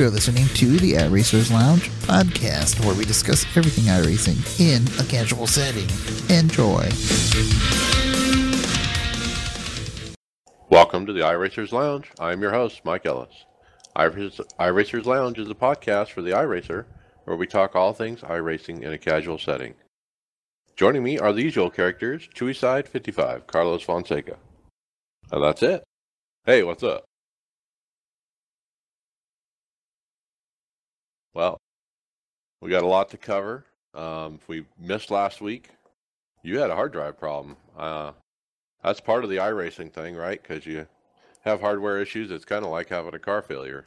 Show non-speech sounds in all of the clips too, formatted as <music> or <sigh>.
You're listening to the iRacers Lounge podcast, where we discuss everything iRacing in a casual setting. Enjoy. Welcome to the iRacers Lounge. I am your host, Mike Ellis. iRacers Lounge is a podcast for the iRacer, where we talk all things iRacing in a casual setting. Joining me are the usual characters, Chewy Side 55, Carlos Fonseca. And that's it. Hey, what's up? Well, we got a lot to cover. Um, if we missed last week, you had a hard drive problem. Uh, that's part of the iRacing thing, right? Because you have hardware issues. It's kind of like having a car failure.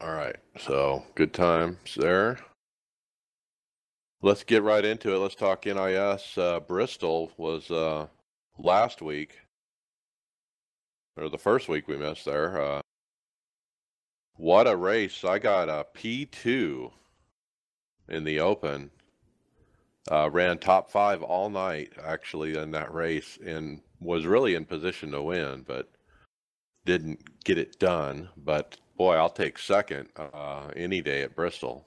All right, so good times there. Let's get right into it. Let's talk NIS. Uh, Bristol was uh, last week or the first week we missed there. Uh, what a race! I got a P two in the Open. Uh, ran top five all night actually in that race, and was really in position to win, but didn't get it done. But boy, I'll take second uh, any day at Bristol.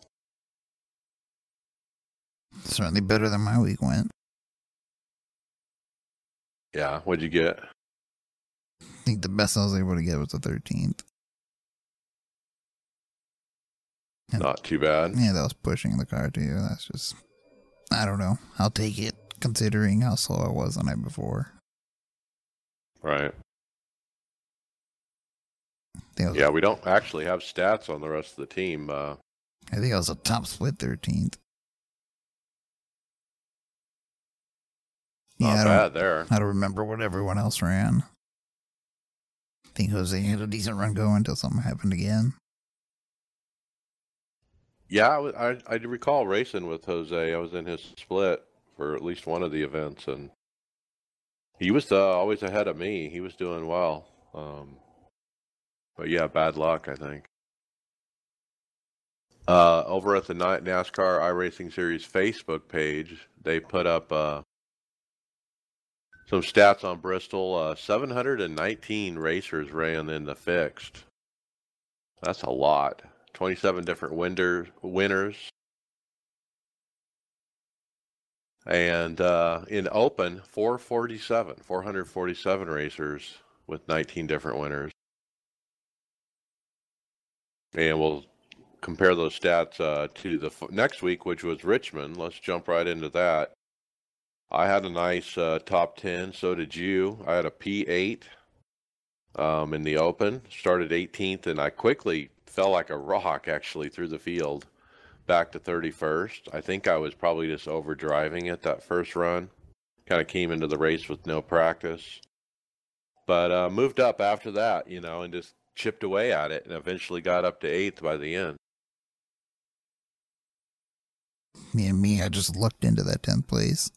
Certainly better than my week went. Yeah, what'd you get? <laughs> I think the best I was able to get was the 13th. And Not too bad. Yeah, that was pushing the car too. That's just, I don't know. I'll take it considering how slow I was the night before. Right. yeah, we don't actually have stats on the rest of the team. Uh, I think I was a top split 13th. Yeah, Not bad there. I don't remember what everyone else ran think Jose had a decent run going until something happened again. Yeah, I, I, I recall racing with Jose. I was in his split for at least one of the events, and he was uh, always ahead of me. He was doing well. Um, but yeah, bad luck, I think. Uh, over at the NASCAR iRacing Series Facebook page, they put up uh, some stats on Bristol. Uh, 719 racers ran in the fixed. That's a lot. 27 different winners. winners. And uh, in open, 447, 447 racers with 19 different winners. And we'll compare those stats uh, to the f- next week, which was Richmond. Let's jump right into that. I had a nice uh, top 10. So did you. I had a P8 um, in the open, started 18th, and I quickly fell like a rock actually through the field back to 31st. I think I was probably just over driving it that first run. Kind of came into the race with no practice. But uh, moved up after that, you know, and just chipped away at it and eventually got up to eighth by the end. Me and me, I just looked into that 10th place.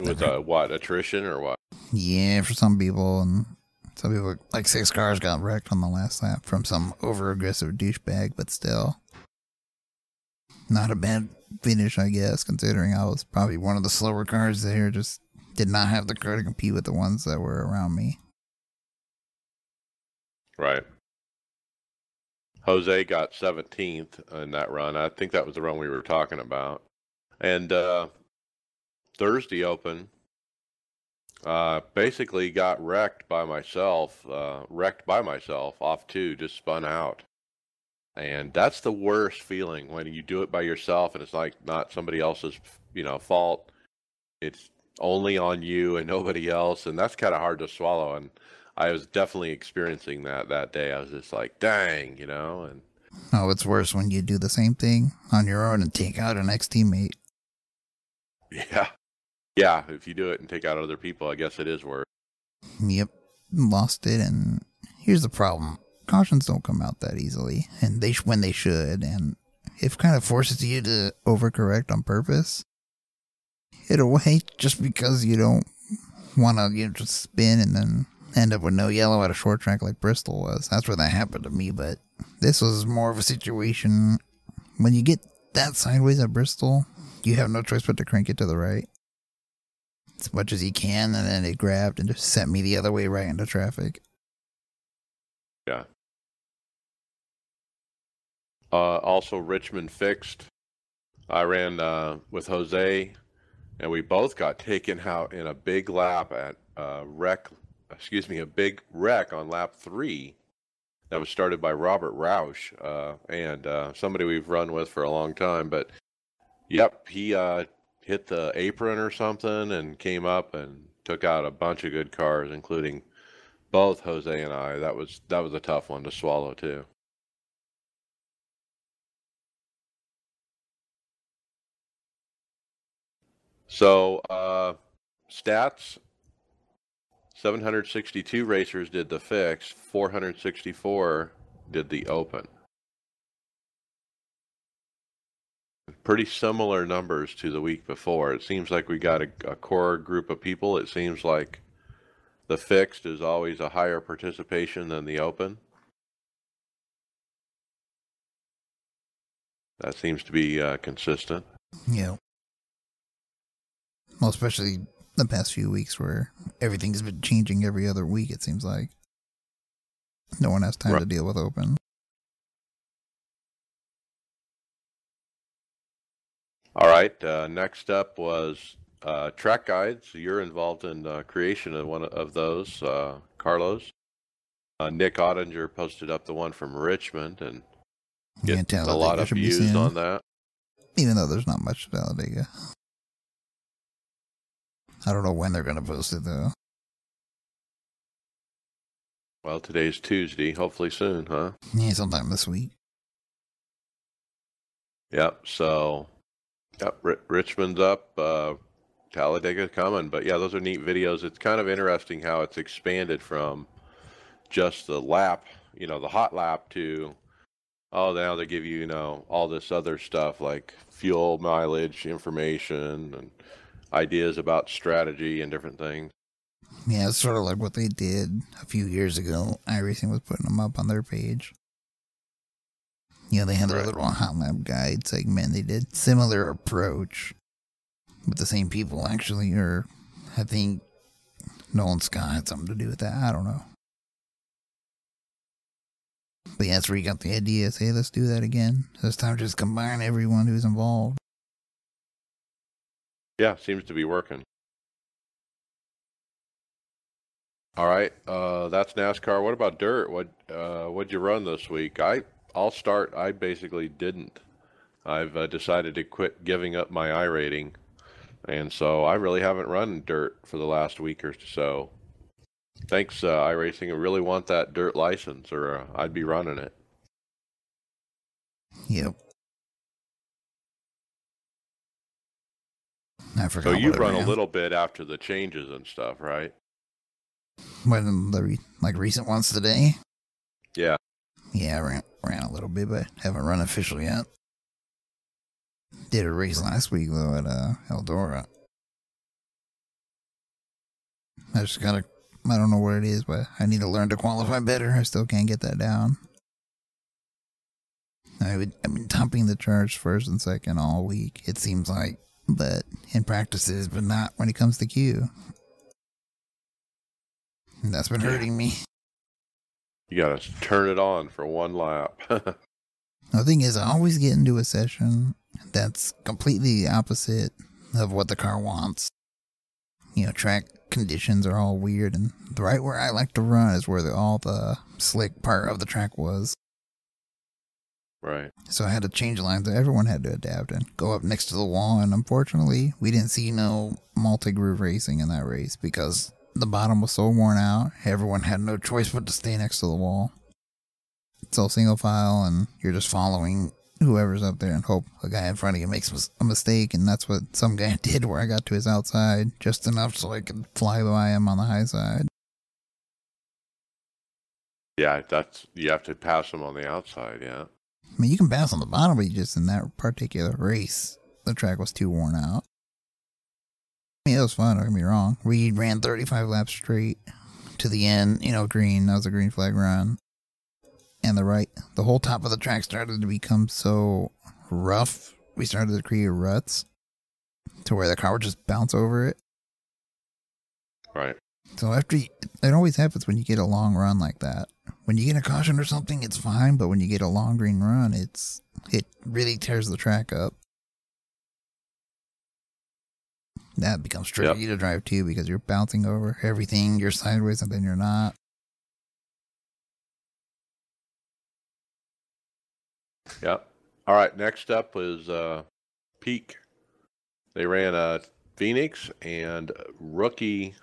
With uh, what attrition or what? Yeah, for some people, and some people like six cars got wrecked on the last lap from some over aggressive douchebag, but still, not a bad finish, I guess, considering I was probably one of the slower cars there. Just did not have the car to compete with the ones that were around me. Right. Jose got 17th in that run. I think that was the run we were talking about. And uh, Thursday Open, uh, basically got wrecked by myself, uh, wrecked by myself off two, just spun out. And that's the worst feeling when you do it by yourself and it's like not somebody else's, you know, fault. It's only on you and nobody else. And that's kind of hard to swallow. And I was definitely experiencing that that day. I was just like, dang, you know, and. Oh, it's worse when you do the same thing on your own and take out an ex teammate. <laughs> Yeah, yeah, if you do it and take out other people, I guess it is worse. Yep, lost it, and here's the problem: cautions don't come out that easily, and they when they should, and it kind of forces you to overcorrect on purpose. Hit away just because you don't want to you know, just spin and then end up with no yellow at a short track like Bristol was. That's where that happened to me, but this was more of a situation when you get that sideways at Bristol, you have no choice but to crank it to the right as much as he can, and then it grabbed and just sent me the other way right into traffic. Yeah. Uh, also, Richmond fixed. I ran uh, with Jose, and we both got taken out in a big lap at uh, wreck. Excuse me, a big wreck on lap three. That was started by Robert Roush uh, and uh, somebody we've run with for a long time. But yep, he uh, hit the apron or something and came up and took out a bunch of good cars, including both Jose and I. That was that was a tough one to swallow too. So uh, stats: 762 racers did the fix, 464 did the open. Pretty similar numbers to the week before. It seems like we got a, a core group of people. It seems like the fixed is always a higher participation than the open. That seems to be uh, consistent. Yeah. Well, especially the past few weeks where everything's been changing every other week, it seems like. No one has time Right. to deal with open. All right. Uh, next up was uh, track guides. You're involved in uh, creation of one of those, uh, Carlos. Uh, Nick Ottinger posted up the one from Richmond and You get a lot of views on that. Even though there's not much to Talladega. I don't know when they're going to post it, though. Well, today's Tuesday. Hopefully soon, huh? Yeah, sometime this week. Yep. So, yep. Ri Richmond's up. Uh, coming. But yeah, those are neat videos. It's kind of interesting how it's expanded from just the lap, you know, the hot lap to oh, now they give you, you know, all this other stuff like fuel mileage information and ideas about strategy and different things. Yeah, it's sort of like what they did a few years ago. iRacing was putting them up on their page. Yeah, they had their Right. little hot lap guide segment. They did similar approach with the same people, actually, or I think Nolan Scott had something to do with that. I don't know. But yeah, that's where you got the idea. Say, let's do that again. This time, just combine everyone who's involved. Yeah, seems to be working. All right, uh, that's NASCAR. What about dirt? What uh, what'd you run this week? I I'll start. I basically didn't. I've uh, decided to quit giving up my iRating, and so I really haven't run dirt for the last week or so. Thanks, uh, iRacing. I really want that dirt license, or uh, I'd be running it. Yep. I forgot. So you run a little bit after the changes and stuff, right? When the re- like recent ones today. Yeah. Yeah, I ran ran a little bit, but haven't run official yet. Did a race last week though at uh, Eldora. I just gotta. I don't know what it is, but I need to learn to qualify better. I still can't get that down. I would. I've been dumping the charge first and second all week. It seems like, but in practices, but not when it comes to Q. And That's been hurting me. You gotta turn it on for one lap. <laughs> The thing is, I always get into a session that's completely the opposite of what the car wants. You know, track conditions are all weird, and right where I like to run is where the, all the slick part of the track was. right. So I had to change lines. Everyone had to adapt and go up next to the wall. And unfortunately, we didn't see no multi groove racing in that race because the bottom was so worn out. Everyone had no choice but to stay next to the wall. It's all single file, and you're just following whoever's up there and hope a guy in front of you makes a mistake. And that's what some guy <laughs> did, where I got to his outside just enough so I could fly by him on the high side. Yeah, that's you have to pass them on the outside. Yeah. I mean, you can pass on the bottom, but you just in that particular race, the track was too worn out. I mean, it was fun, don't get me wrong. We ran 35 laps straight to the end, you know, green. That was a green flag run. And the right, the whole top of the track started to become so rough. We started to create ruts to where the car would just bounce over it. Right. So after you, it always happens when you get a long run like that. When you get a caution or something, it's fine, but when you get a long green run, it's it really tears the track up. That becomes tricky Yep. to drive too because you're bouncing over everything, you're sideways and then you're not. Yep. All right. Next up was uh, Peak. They ran a Phoenix and rookie.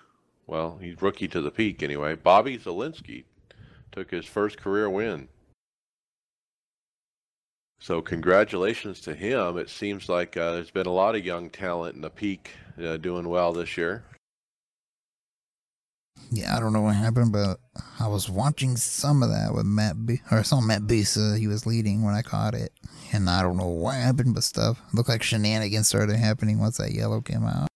Well, he's rookie to the peak anyway. Bobby Zalenski took his first career win. So congratulations to him. It seems like uh, there's been a lot of young talent in the peak uh, doing well this year. Yeah, I don't know what happened, but I was watching some of that with Matt, B- or I saw Matt Bussa. He was leading when I caught it, and I don't know what happened, but stuff looked like shenanigans started happening once that yellow came out,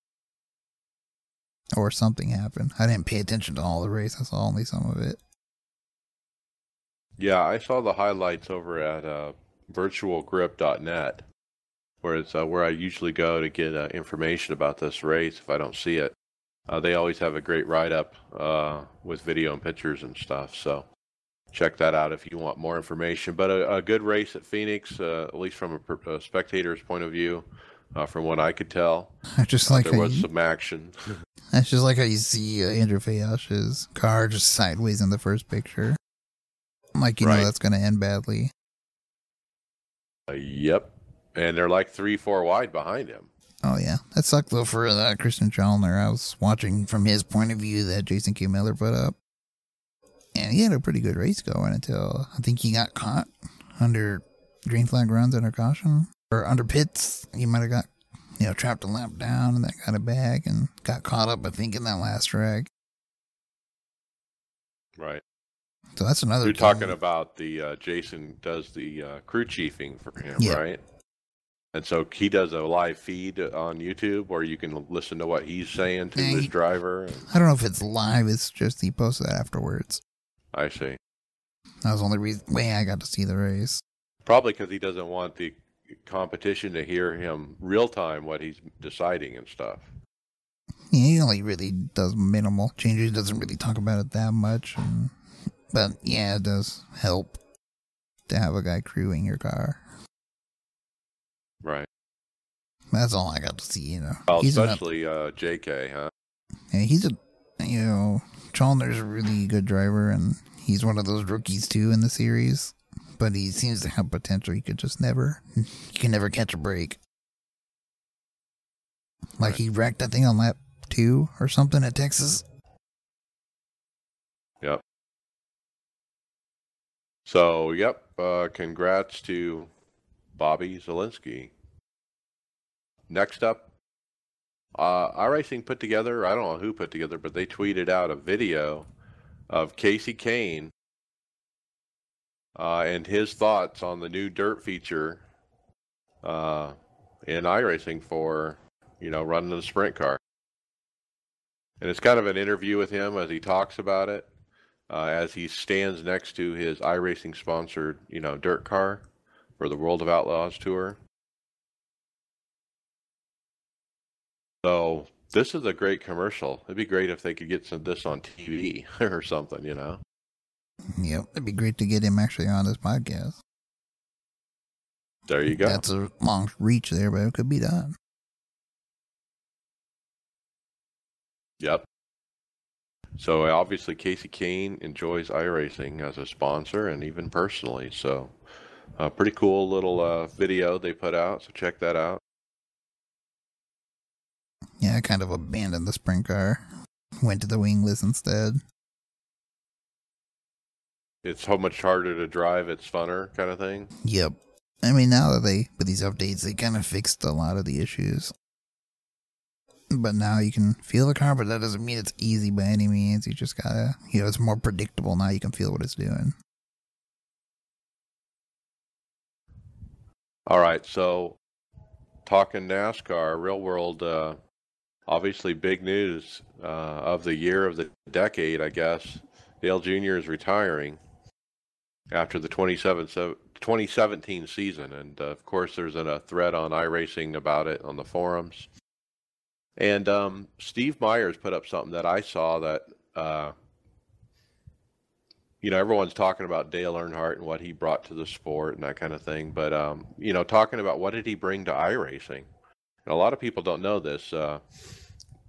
or something happened. I didn't pay attention to all the race. I saw only some of it. Yeah, I saw the highlights over at uh, virtualgrip.net, where it's uh, where I usually go to get uh, information about this race if I don't see it. Uh, they always have a great write up uh, with video and pictures and stuff. So check that out if you want more information. But a, a good race at Phoenix, uh, at least from a, a spectator's point of view, uh, from what I could tell. I <laughs> just like there was you, some action. <laughs> that's just like how you see uh, Andrew Fayash's car just sideways in the first picture. Like you Right. know that's going to end badly. Uh, yep. And they're like three, four wide behind him. Oh yeah, that sucked though for uh, Christian Chalner. I was watching from his point of view that Jason K. Miller put up, and he had a pretty good race going until I think he got caught under green flag runs under caution or under pits. He might have got you know trapped a lap down and that got it back and got caught up. I think in that last drag. Right. So that's another. You're thing. talking about the uh, Jason does the uh, crew chiefing for him, Yeah. right? And so he does a live feed on YouTube where you can listen to what he's saying to Yeah, his he- driver. And I don't know if it's live. It's just he posted that afterwards. I see. That was the only reason way I got to see the race. Probably because he doesn't want the competition to hear him real time what he's deciding and stuff. Yeah, he only really does minimal changes. He doesn't really talk about it that much. And, but yeah, it does help to have a guy crewing your car. Right. That's all I got to see, you know. Well, he's an, especially uh, JK, huh? yeah, he's a, you know, Chalner's a really good driver, and he's one of those rookies too in the series. But he seems to have potential. He could just never, <laughs> he can never catch a break. Like Right. he wrecked, I think, on lap two or something at Texas. Yep. So, yep. Uh, congrats to Bobby Zalenski. Next up, uh, iRacing put together, I don't know who put together, but they tweeted out a video of Kasey Kahne uh, and his thoughts on the new dirt feature uh, in iRacing for, you know, running the sprint car. And it's kind of an interview with him as he talks about it uh, as he stands next to his iRacing sponsored, you know, dirt car for the World of Outlaws tour. So this is a great commercial. It'd be great if they could get some this on TV <laughs> or something, you know. Yep, it'd be great to get him actually on this podcast. There you go. That's a long reach there, but it could be done. Yep. So obviously Kasey Kahne enjoys iRacing as a sponsor and even personally. So a pretty cool little uh, video they put out. So check that out. Yeah, I kind of abandoned the sprint car. Went to the wingless instead. It's so much harder to drive. It's funner kind of thing. Yep. I mean, now that they, with these updates, they kind of fixed a lot of the issues. But now you can feel the car, but that doesn't mean it's easy by any means. You just gotta, you know, it's more predictable now. You can feel what it's doing. All right, so talking NASCAR, real world, uh, obviously big news uh, of the year of the decade, I guess. Dale Jr. is retiring after the 27 2017 season, and uh, of course, there's a thread on iRacing about it on the forums. And um, Steve Myers put up something that I saw that, uh, you know, everyone's talking about Dale Earnhardt and what he brought to the sport and that kind of thing. But, um, you know, talking about what did he bring to iRacing? And a lot of people don't know this, uh,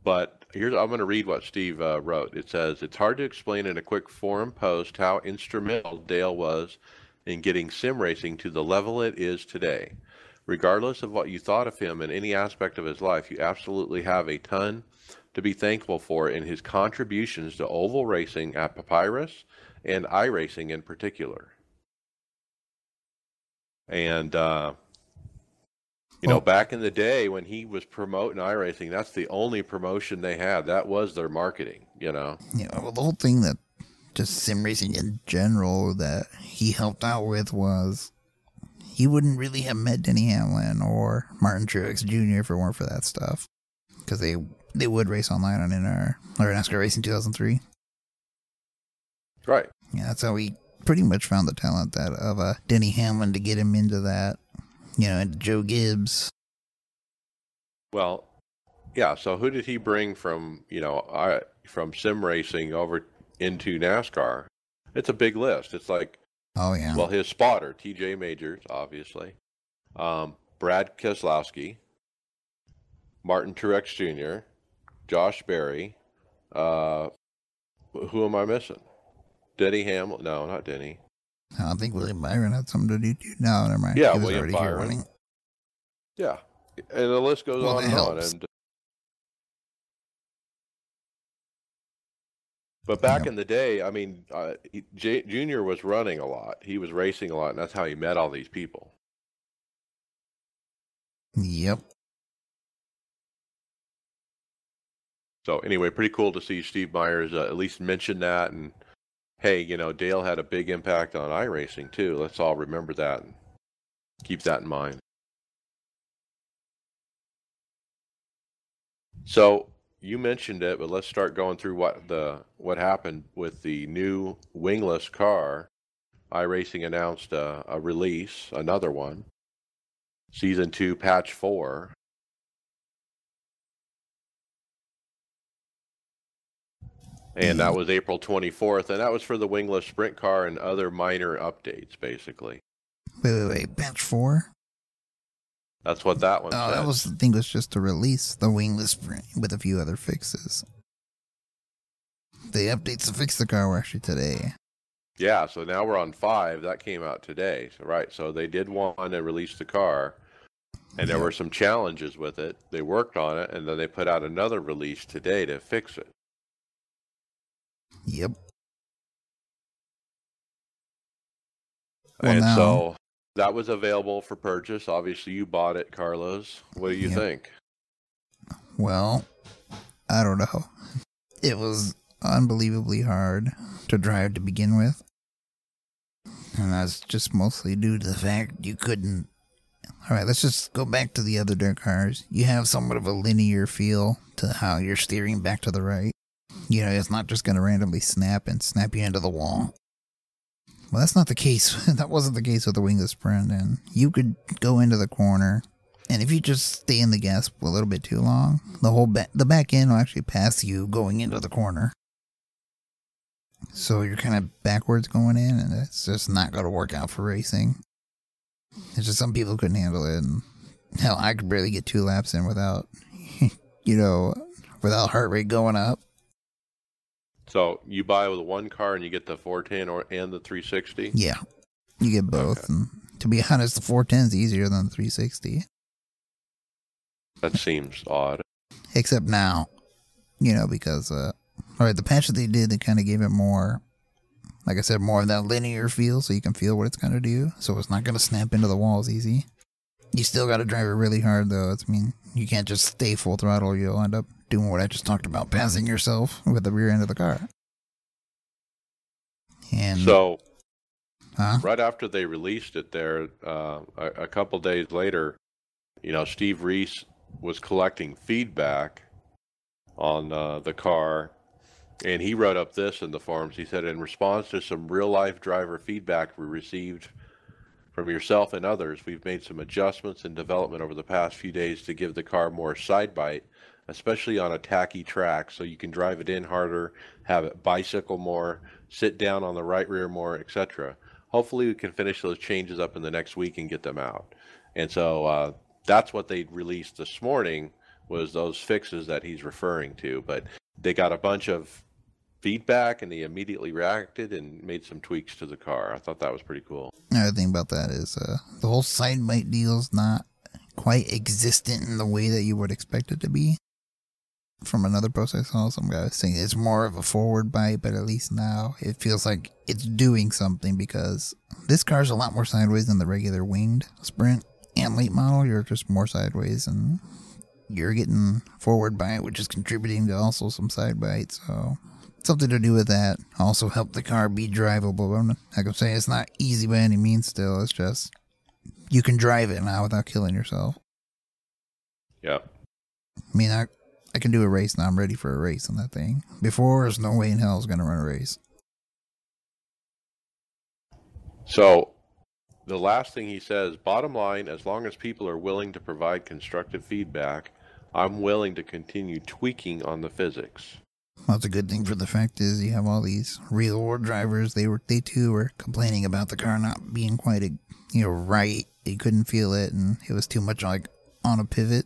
but here's I'm going to read what Steve uh, wrote. It says, It's hard to explain in a quick forum post how instrumental Dale was in getting sim racing to the level it is today. Regardless of what you thought of him in any aspect of his life, you absolutely have a ton to be thankful for in his contributions to oval racing at Papyrus and iRacing in particular. And, uh, you know, Well- back in the day when he was promoting iRacing, that's the only promotion they had. That was their marketing, you know. know, well, the whole thing that just sim racing in general that he helped out with was he wouldn't really have met Denny Hamlin or Martin Truex Jr. if it weren't for that stuff because they they would race online on NR or NASCAR Racing 2003. Right. Yeah, that's how he pretty much found the talent that of uh, Denny Hamlin to get him into that. You know, into Joe Gibbs. Well, yeah. So who did he bring from you know I from sim racing over into NASCAR? It's a big list. It's like Oh yeah, well his spotter T.J. Majors, obviously, um, Brad Keselowski, Martin Truex Jr., Josh Berry. Uh, who am I missing? Denny Hamlin? No, not Denny. I think William Byron had something to do. too. No, never mind. Yeah, William Byron. Yeah, and the list goes Well, on and on. And but back Yeah. in the day, I mean, uh, J- Junior was running a lot. He was racing a lot, and that's how he met all these people. Yep. So anyway, pretty cool to see Steve Myers uh, at least mention that. And hey, you know, Dale had a big impact on iRacing too. Let's all remember that and keep that in mind. So you mentioned it, but let's start going through what the what happened with the new wingless car. iRacing announced a, a release, another one, season two, patch four. And that was April 24th, and that was for the wingless sprint car and other minor updates, basically. Wait, wait, wait. Patch four. That's what that one Oh, said. that was the thing was just to release the wingless sprint with a few other fixes. The updates to fix the car were actually today. Yeah, so now we're on five. That came out today. So right, so they did want to release the car, and there were some challenges with it. They worked on it, and then they put out another release today to fix it. Yep. Well, and now- so that was available for purchase. Obviously, you bought it, Carlos. What do you think? Well, I don't know. It was unbelievably hard to drive to begin with. And that's just mostly due to the fact you couldn't. Alright, let's just go back to the other dirt cars. You have somewhat of a linear feel to how you're steering back to the right. You know, it's not just going to randomly snap and snap you into the wall. Well, that's not the case. <laughs> that wasn't the case with the wingless. And you could go into the corner, and if you just stay in the gas a little bit too long, the whole back the back end will actually pass you going into the corner. So you're kind of backwards going in, and it's just not going to work out for racing. It's just some people couldn't handle it, and hell, I could barely get two laps in without, <laughs> you know, without heart rate going up. So you buy with one car and you get the 410 or and the 360. Yeah, you get both. Okay. And to be honest, the 410 is easier than the 360, That seems odd. except now, you know, because uh, all right, the patch that they did, they kind of gave it more, like I said, more of that linear feel, so you can feel what it's gonna do. So it's not gonna snap into the walls easy. You still got to drive it really hard, though. It's I mean, you can't just stay full throttle. You'll end up doing what I just talked about, passing yourself with the rear end of the car. And So huh? right after they released it there, uh, a, a couple days later, you know, Steve Reese was collecting feedback on uh, the car, and he wrote up this in the forums. He said, in response to some real life driver feedback we received from yourself and others, we've made some adjustments and development over the past few days to give the car more side bite especially on a tacky track, so you can drive it in harder, have it bicycle more, sit down on the right rear more, etc. Hopefully, we can finish those changes up in the next week and get them out. And so uh, that's what they released this morning was those fixes that he's referring to. But they got a bunch of feedback and they immediately reacted and made some tweaks to the car. I thought that was pretty cool. Another thing about that is uh, the whole side bite deal is not quite existent in the way that you would expect it to be. From another post I saw, some guy was saying it's more of a forward bite, but at least now it feels like it's doing something because this car's a lot more sideways than the regular winged sprint and late model. You're just more sideways and you're getting forward bite, which is contributing to also some side bite. So something to do with that. Also help the car be drivable. I'm, like I'm saying, it's not easy by any means. Still, it's just you can drive it now without killing yourself. Yeah. I mean, I I can do a race now. I'm ready for a race on that thing. Before, there's no way in hell I was gonna run a race. So, the last thing he says, bottom line, as long as people are willing to provide constructive feedback, I'm willing to continue tweaking on the physics. That's a good thing for the fact is you have all these real world drivers. They were they too were complaining about the car not being quite a you know right. They couldn't feel it, and it was too much like on a pivot.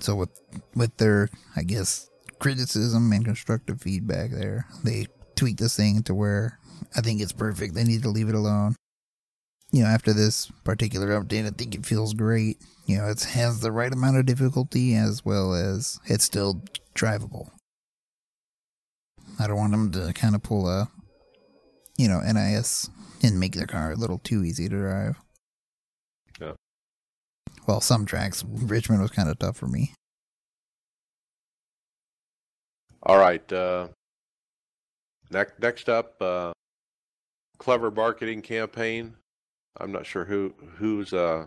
So with with their I guess criticism and constructive feedback, there they tweak this thing to where I think it's perfect. They need to leave it alone. You know, after this particular update, I think it feels great. You know, it has the right amount of difficulty as well as it's still drivable. I don't want them to kind of pull a, you know, NIS and make their car a little too easy to drive. Well, some tracks, Richmond was kind of tough for me. All right. Uh, next, next up, uh, clever marketing campaign. I'm not sure who who's uh,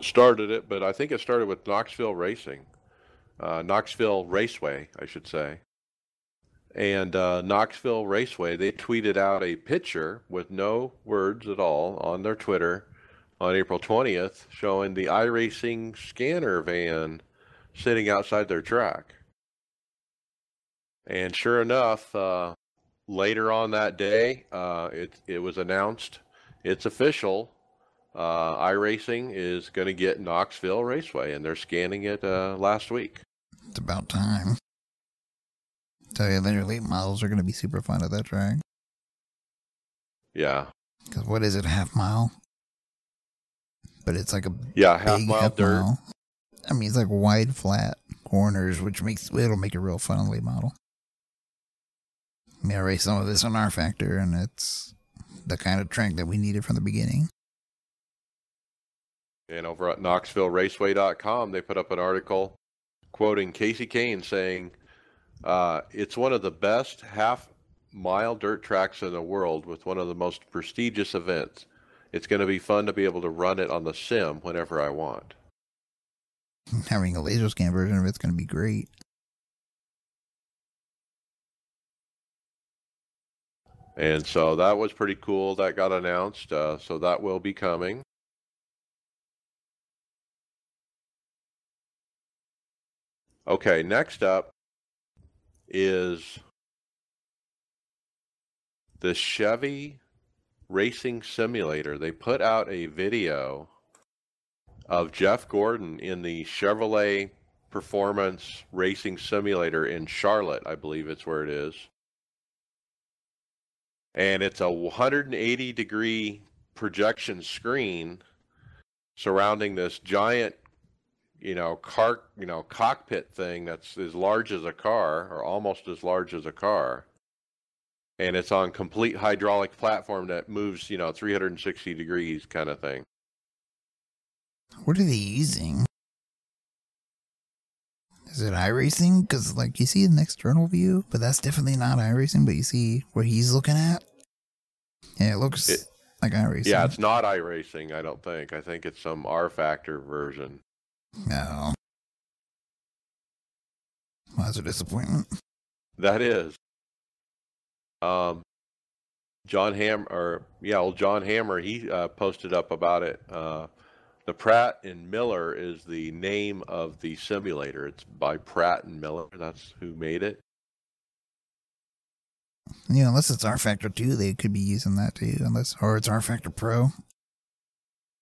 started it, but I think it started with Knoxville Racing, uh, Knoxville Raceway, I should say. And uh, Knoxville Raceway, they tweeted out a picture with no words at all on their Twitter on April 20th showing the iRacing scanner van sitting outside their track. And sure enough, uh, later on that day, uh, it, it was announced it's official. Uh, iRacing is going to get Knoxville Raceway, and they're scanning it uh, last week. It's about time. Tell you, then your late models are going to be super fun at that track. Yeah. Because what is it, half mile? But it's like a Yeah, half big mile half dirt. mile. I mean, it's like wide, flat corners, which makes it'll make it real fun late model. I mean, I raced some of this on rFactor, and it's the kind of track that we needed from the beginning. And over at KnoxvilleRaceway.com, they put up an article quoting Kasey Kahne saying, uh, It's one of the best half mile dirt tracks in the world with one of the most prestigious events. It's going to be fun to be able to run it on the sim whenever I want. <laughs> Having a laser scan version of it's going to be great. And so that was pretty cool. That got announced. Uh, so that will be coming. Okay, next up is the Chevy Racing Simulator. They put out a video of Jeff Gordon in the Chevrolet Performance Racing Simulator in Charlotte, I believe it's where it is and it's a 180 degree projection screen surrounding this giant you know car you know cockpit thing that's as large as a car or almost as large as a car and it's on complete hydraulic platform that moves you know 360 degrees kind of thing What are they using? Is it iRacing? Because, like, you see an external view, but that's definitely not iRacing, but you see where he's looking at? Yeah, it looks It- like iRacing. yeah it's not iRacing I don't think I think it's some rFactor version No. Well, that's a disappointment. That is. Um, John Ham or yeah, old John Hammer, he uh, posted up about it. Uh, The Pratt and Miller is the name of the simulator. It's by Pratt and Miller. That's who made it. Yeah, unless it's rFactor 2, they could be using that too. Unless, or it's rFactor Pro.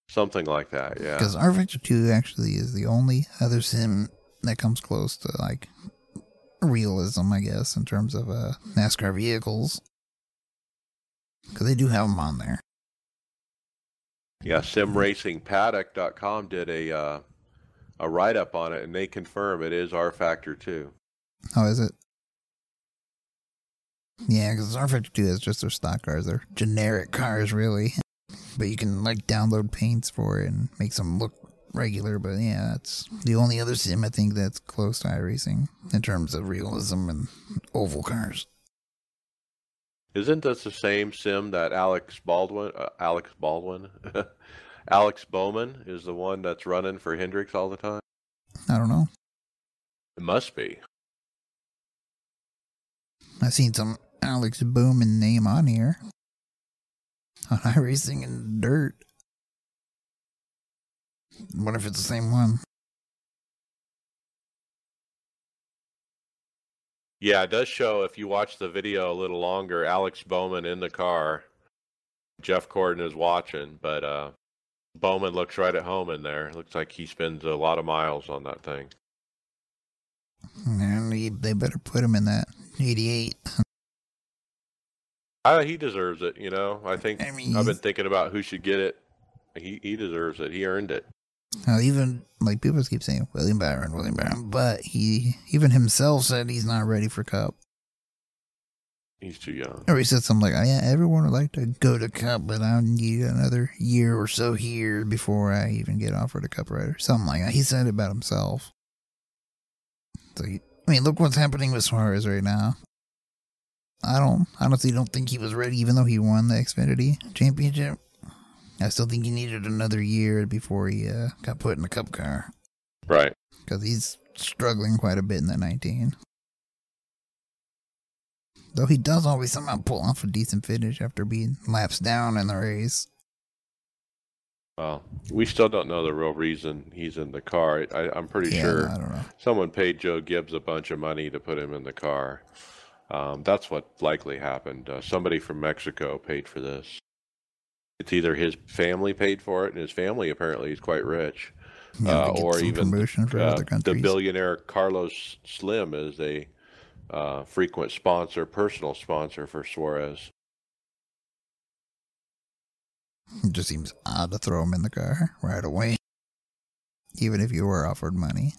Something like that, yeah. Because R Factor 2 actually is the only other sim that comes close to like realism, I guess, in terms of uh, NASCAR vehicles. Because they do have them on there. Yeah, simracingpaddock.com did a uh, a write up on it, and they confirm it is rFactor 2. Oh, is it? Yeah, because rFactor 2 is just their stock cars. They're generic cars, really. But you can, like, download paints for it and make them look regular. But yeah, it's the only other sim I think that's close to iRacing in terms of realism and oval cars. Isn't this the same sim that Alex Baldwin, uh, Alex Baldwin, <laughs> Alex Bowman is the one that's running for Hendricks all the time? I don't know. It must be. I've seen some Alex Bowman name on here on iRacing and Dirt. Wonder if it's the same one. Yeah, it does show if you watch the video a little longer, Alex Bowman in the car. Jeff Gordon is watching, but uh, Bowman looks right at home in there. Looks like he spends a lot of miles on that thing. And he, they better put him in that 88. Uh, he deserves it, you know. I think I mean, I've been thinking about who should get it. He he deserves it. He earned it. Now, even like people keep saying William Byron, William Byron, but he even himself said he's not ready for Cup. He's too young. Or he said something like, "Oh yeah, everyone would like to go to Cup, but I need another year or so here before I even get offered a Cup rider." Something like that. He said it about himself. So he, I mean, look what's happening with Suarez right now. I don't honestly don't think he was ready, even though he won the Xfinity Championship. I still think he needed another year before he uh, got put in the Cup car Right. because he's struggling quite a bit in that 19. Though he does always somehow pull off a decent finish after being laps down in the race. Well, we still don't know the real reason he's in the car. I, I'm pretty yeah, sure I don't know. someone paid Joe Gibbs a bunch of money to put him in the car. Um, that's what likely happened. Uh, somebody from Mexico paid for this. It's either his family paid for it, and his family apparently is quite rich, Yeah, uh, or even promotion for uh, the billionaire Carlos Slim is a uh, frequent sponsor, personal sponsor for Suarez. It just seems odd to throw him in the car right away, even if you were offered money.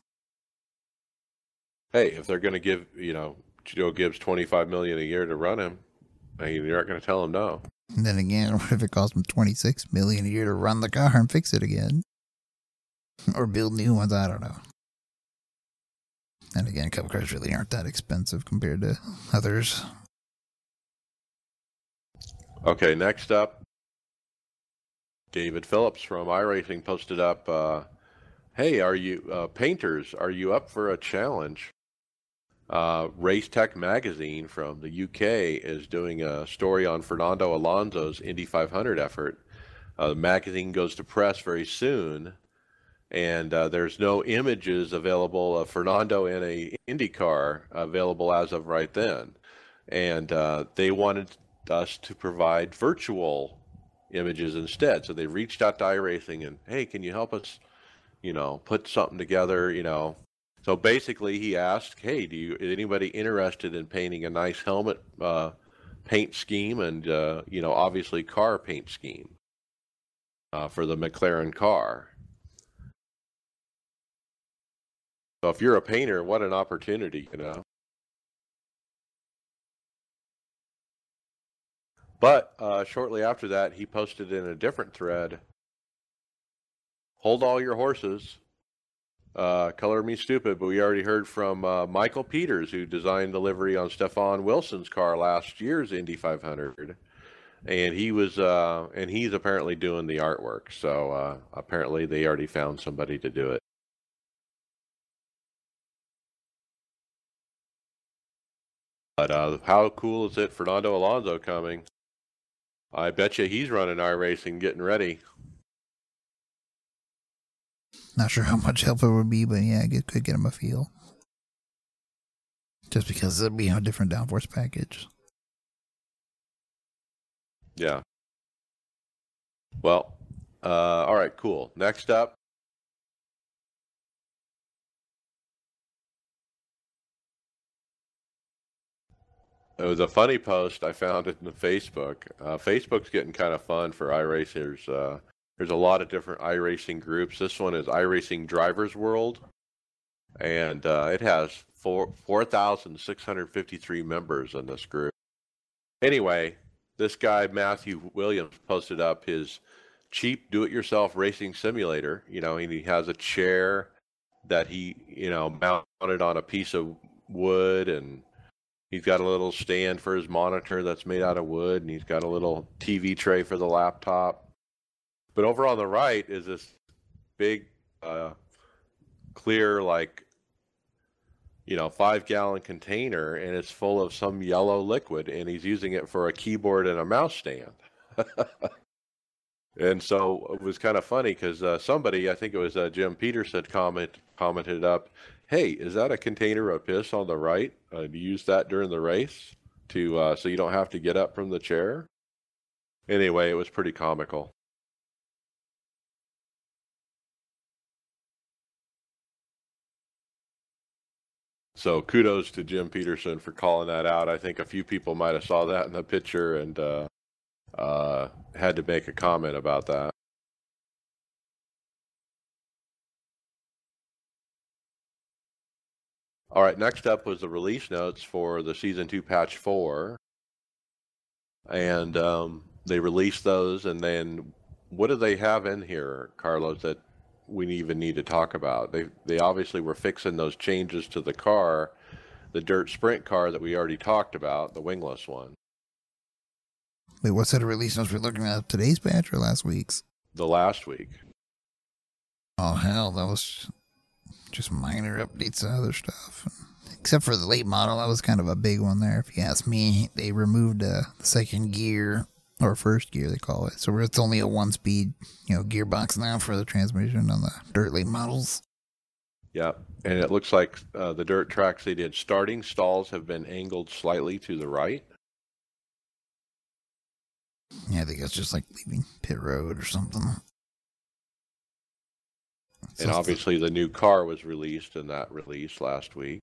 Hey, if they're going to give you know Joe Gibbs 25 million a year to run him, you're not going to tell him no. And then again, <laughs> what if it costs him twenty six million a year to run the car and fix it again, <laughs> or build new ones? I don't know. And again, cup cars really aren't that expensive compared to others. Okay, next up, David Phillips from iRacing posted up, uh, "Hey, are you uh, painters? Are you up for a challenge?" Uh, Race Tech Magazine from the UK is doing a story on Fernando Alonso's Indy 500 effort. Uh, the magazine goes to press very soon, and uh, there's no images available of Fernando in a Indy car available as of right then. And uh, they wanted us to provide virtual images instead. So they reached out to iRacing and, hey, can you help us, you know, put something together, you know? So basically, he asked, hey, do you is anybody interested in painting a nice helmet uh, paint scheme and, uh, you know, obviously car paint scheme uh, for the McLaren car? So if you're a painter, what an opportunity, you know? But uh, shortly after that, he posted in a different thread Hold all your horses. Uh, color me stupid, but we already heard from uh, Michael Peters, who designed the livery on Stefan Wilson's car last year's Indy 500. And he was, uh, and he's apparently doing the artwork. So uh, apparently they already found somebody to do it. But uh, how cool is it, Fernando Alonso coming? I bet you he's running iRacing, getting ready. Not sure how much help it would be, but yeah, it could get him a feel. Just because it'd be a different downforce package. Yeah. Well, uh, all right, cool. Next up, it was a funny post I found it in the Facebook. Uh, Facebook's getting kind of fun for iRacers. Uh, there's a lot of different iRacing groups. This one is iRacing Drivers World, and uh, it has four four thousand six hundred fifty three members in this group. Anyway, this guy Matthew Williams posted up his cheap do-it-yourself racing simulator. You know, and he has a chair that he you know mounted on a piece of wood and He's got a little stand for his monitor that's made out of wood, and he's got a little TV tray for the laptop. But over on the right is this big, uh, clear, like, you know, five gallon container, and it's full of some yellow liquid, and he's using it for a keyboard and a mouse stand. <laughs> and so it was kind of funny because uh, somebody, I think it was uh, Jim Peterson, comment commented up, hey, is that a container of piss on the right? Uh, do you use that during the race to uh, so you don't have to get up from the chair? Anyway, it was pretty comical. So kudos to Jim Peterson for calling that out. I think a few people might have saw that in the picture and uh, uh had to make a comment about that. All right, next up was the release notes for the season two patch four, and um, they released those. And then, what do they have in here, Carlos? That we even need to talk about? They they obviously were fixing those changes to the car, the dirt sprint car that we already talked about, the wingless one. Wait, what set of release notes we're looking at? Today's patch or last week's? The last week. Oh hell, that was just minor updates and other stuff. Except for the late model, that was kind of a big one there. If you ask me, they removed uh, the second gear or first gear they call it. So it's only a one speed, you know, gearbox now for the transmission on the dirt late models. Yeah, and it looks like uh, the dirt tracks they did starting stalls have been angled slightly to the right. Yeah, I think it's just like leaving pit road or something and obviously the new car was released in that release last week.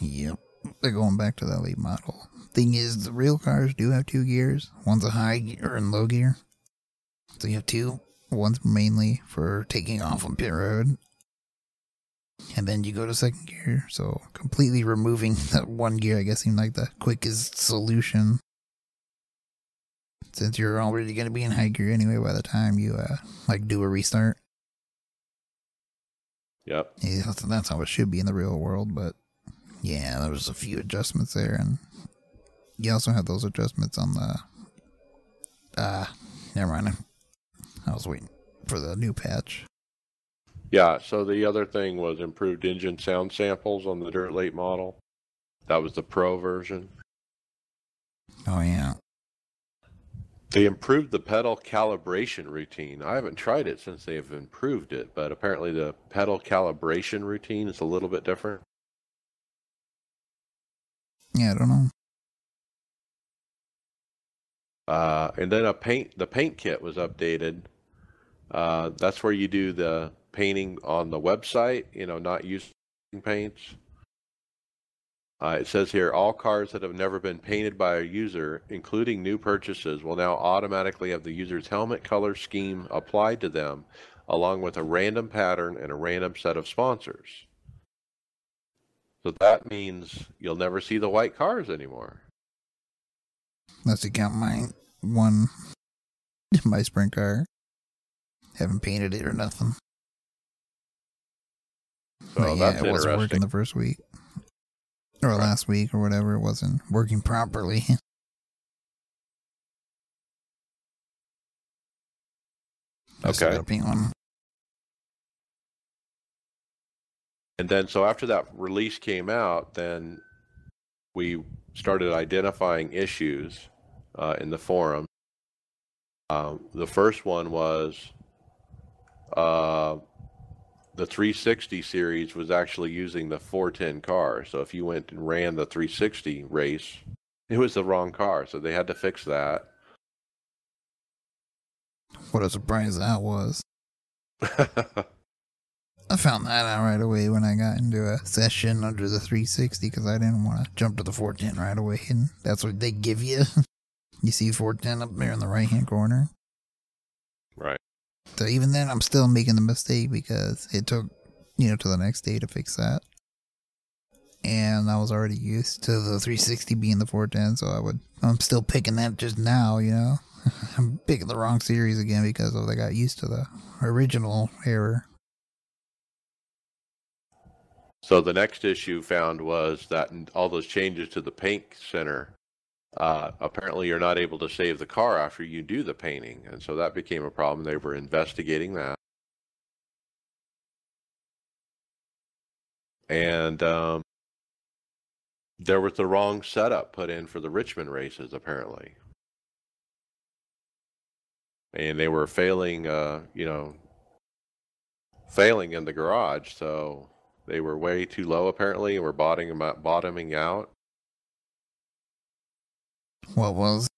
Yep. They're going back to the late model. Thing is, the real cars do have two gears. One's a high gear and low gear. So you have two. One's mainly for taking off on pit road. And then you go to second gear. So completely removing <laughs> that one gear, I guess, seemed like the quickest solution. Since you're already going to be in high gear anyway by the time you, uh, like, do a restart. Yep. Yeah, that's, that's how it should be in the real world. But yeah, there was a few adjustments there, and you also had those adjustments on the. Uh, never mind. I was waiting for the new patch. Yeah. So the other thing was improved engine sound samples on the Dirt Late model. That was the Pro version. Oh yeah. They improved the pedal calibration routine. I haven't tried it since they've improved it, but apparently the pedal calibration routine is a little bit different. Yeah, I don't know. Uh, and then a paint the paint kit was updated. Uh, that's where you do the painting on the website. You know, not using paints. Uh, it says here all cars that have never been painted by a user, including new purchases, will now automatically have the user's helmet color scheme applied to them, along with a random pattern and a random set of sponsors. So that means you'll never see the white cars anymore. Unless you count my one, my sprint car. Haven't painted it or nothing. So but yeah, it wasn't working the first week or right. last week or whatever it wasn't working properly. <laughs> okay. And then, so after that release came out, then we started identifying issues uh, in the forum. Uh, the first one was uh, the 360 series was actually using the 410 car. So if you went and ran the 360 race, it was the wrong car. So they had to fix that. What a surprise that was. <laughs> I found that out right away when I got into a session under the 360 because I didn't want to jump to the 410 right away. And that's what they give you. <laughs> you see 410 up there in the right hand corner. right. So even then, I'm still making the mistake because it took, you know, to the next day to fix that. And I was already used to the 360 being the 410, so I would, I'm still picking that just now, you know. <laughs> I'm picking the wrong series again because of I got used to the original error. So the next issue found was that all those changes to the paint center, uh, apparently you're not able to save the car after you do the painting, and so that became a problem. They were investigating that, and um, there was the wrong setup put in for the Richmond races apparently, and they were failing. Uh, you know, failing in the garage, so they were way too low apparently, and were bottoming out, bottoming out. What was?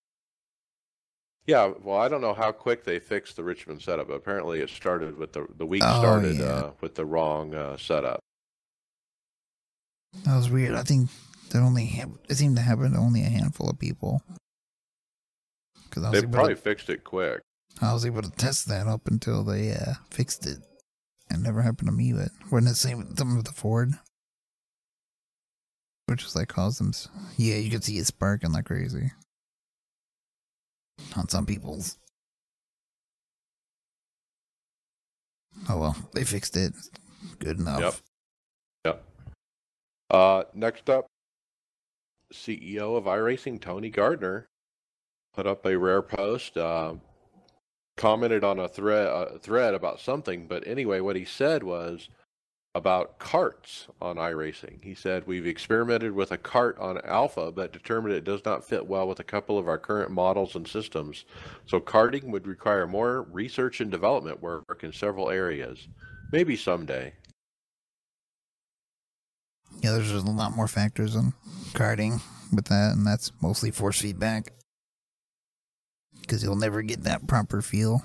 Yeah, well, I don't know how quick they fixed the Richmond setup. But apparently, it started with the the week Oh, started yeah. uh, with the wrong uh, setup. That was weird. I think that only hap- it seemed to happen to only a handful of people. I was They probably to, fixed it quick. I was able to test that up until they uh, fixed it. It never happened to me, but wasn't it the same with something with the Ford? Which is like caused them. Yeah, you could see it sparking like crazy on some people's. Oh well, they fixed it. Good enough. Yep. Yep. Uh, next up, CEO of iRacing Tony Gardner put up a rare post. Uh, commented on a thread a thread about something, but anyway, what he said was about karts on iRacing. He said we've experimented with a kart on Alpha, but determined it does not fit well with a couple of our current models and systems. So karting would require more research and development work in several areas. Maybe someday. Yeah, there's a lot more factors in karting with that, and that's mostly force feedback. Because you'll never get that proper feel.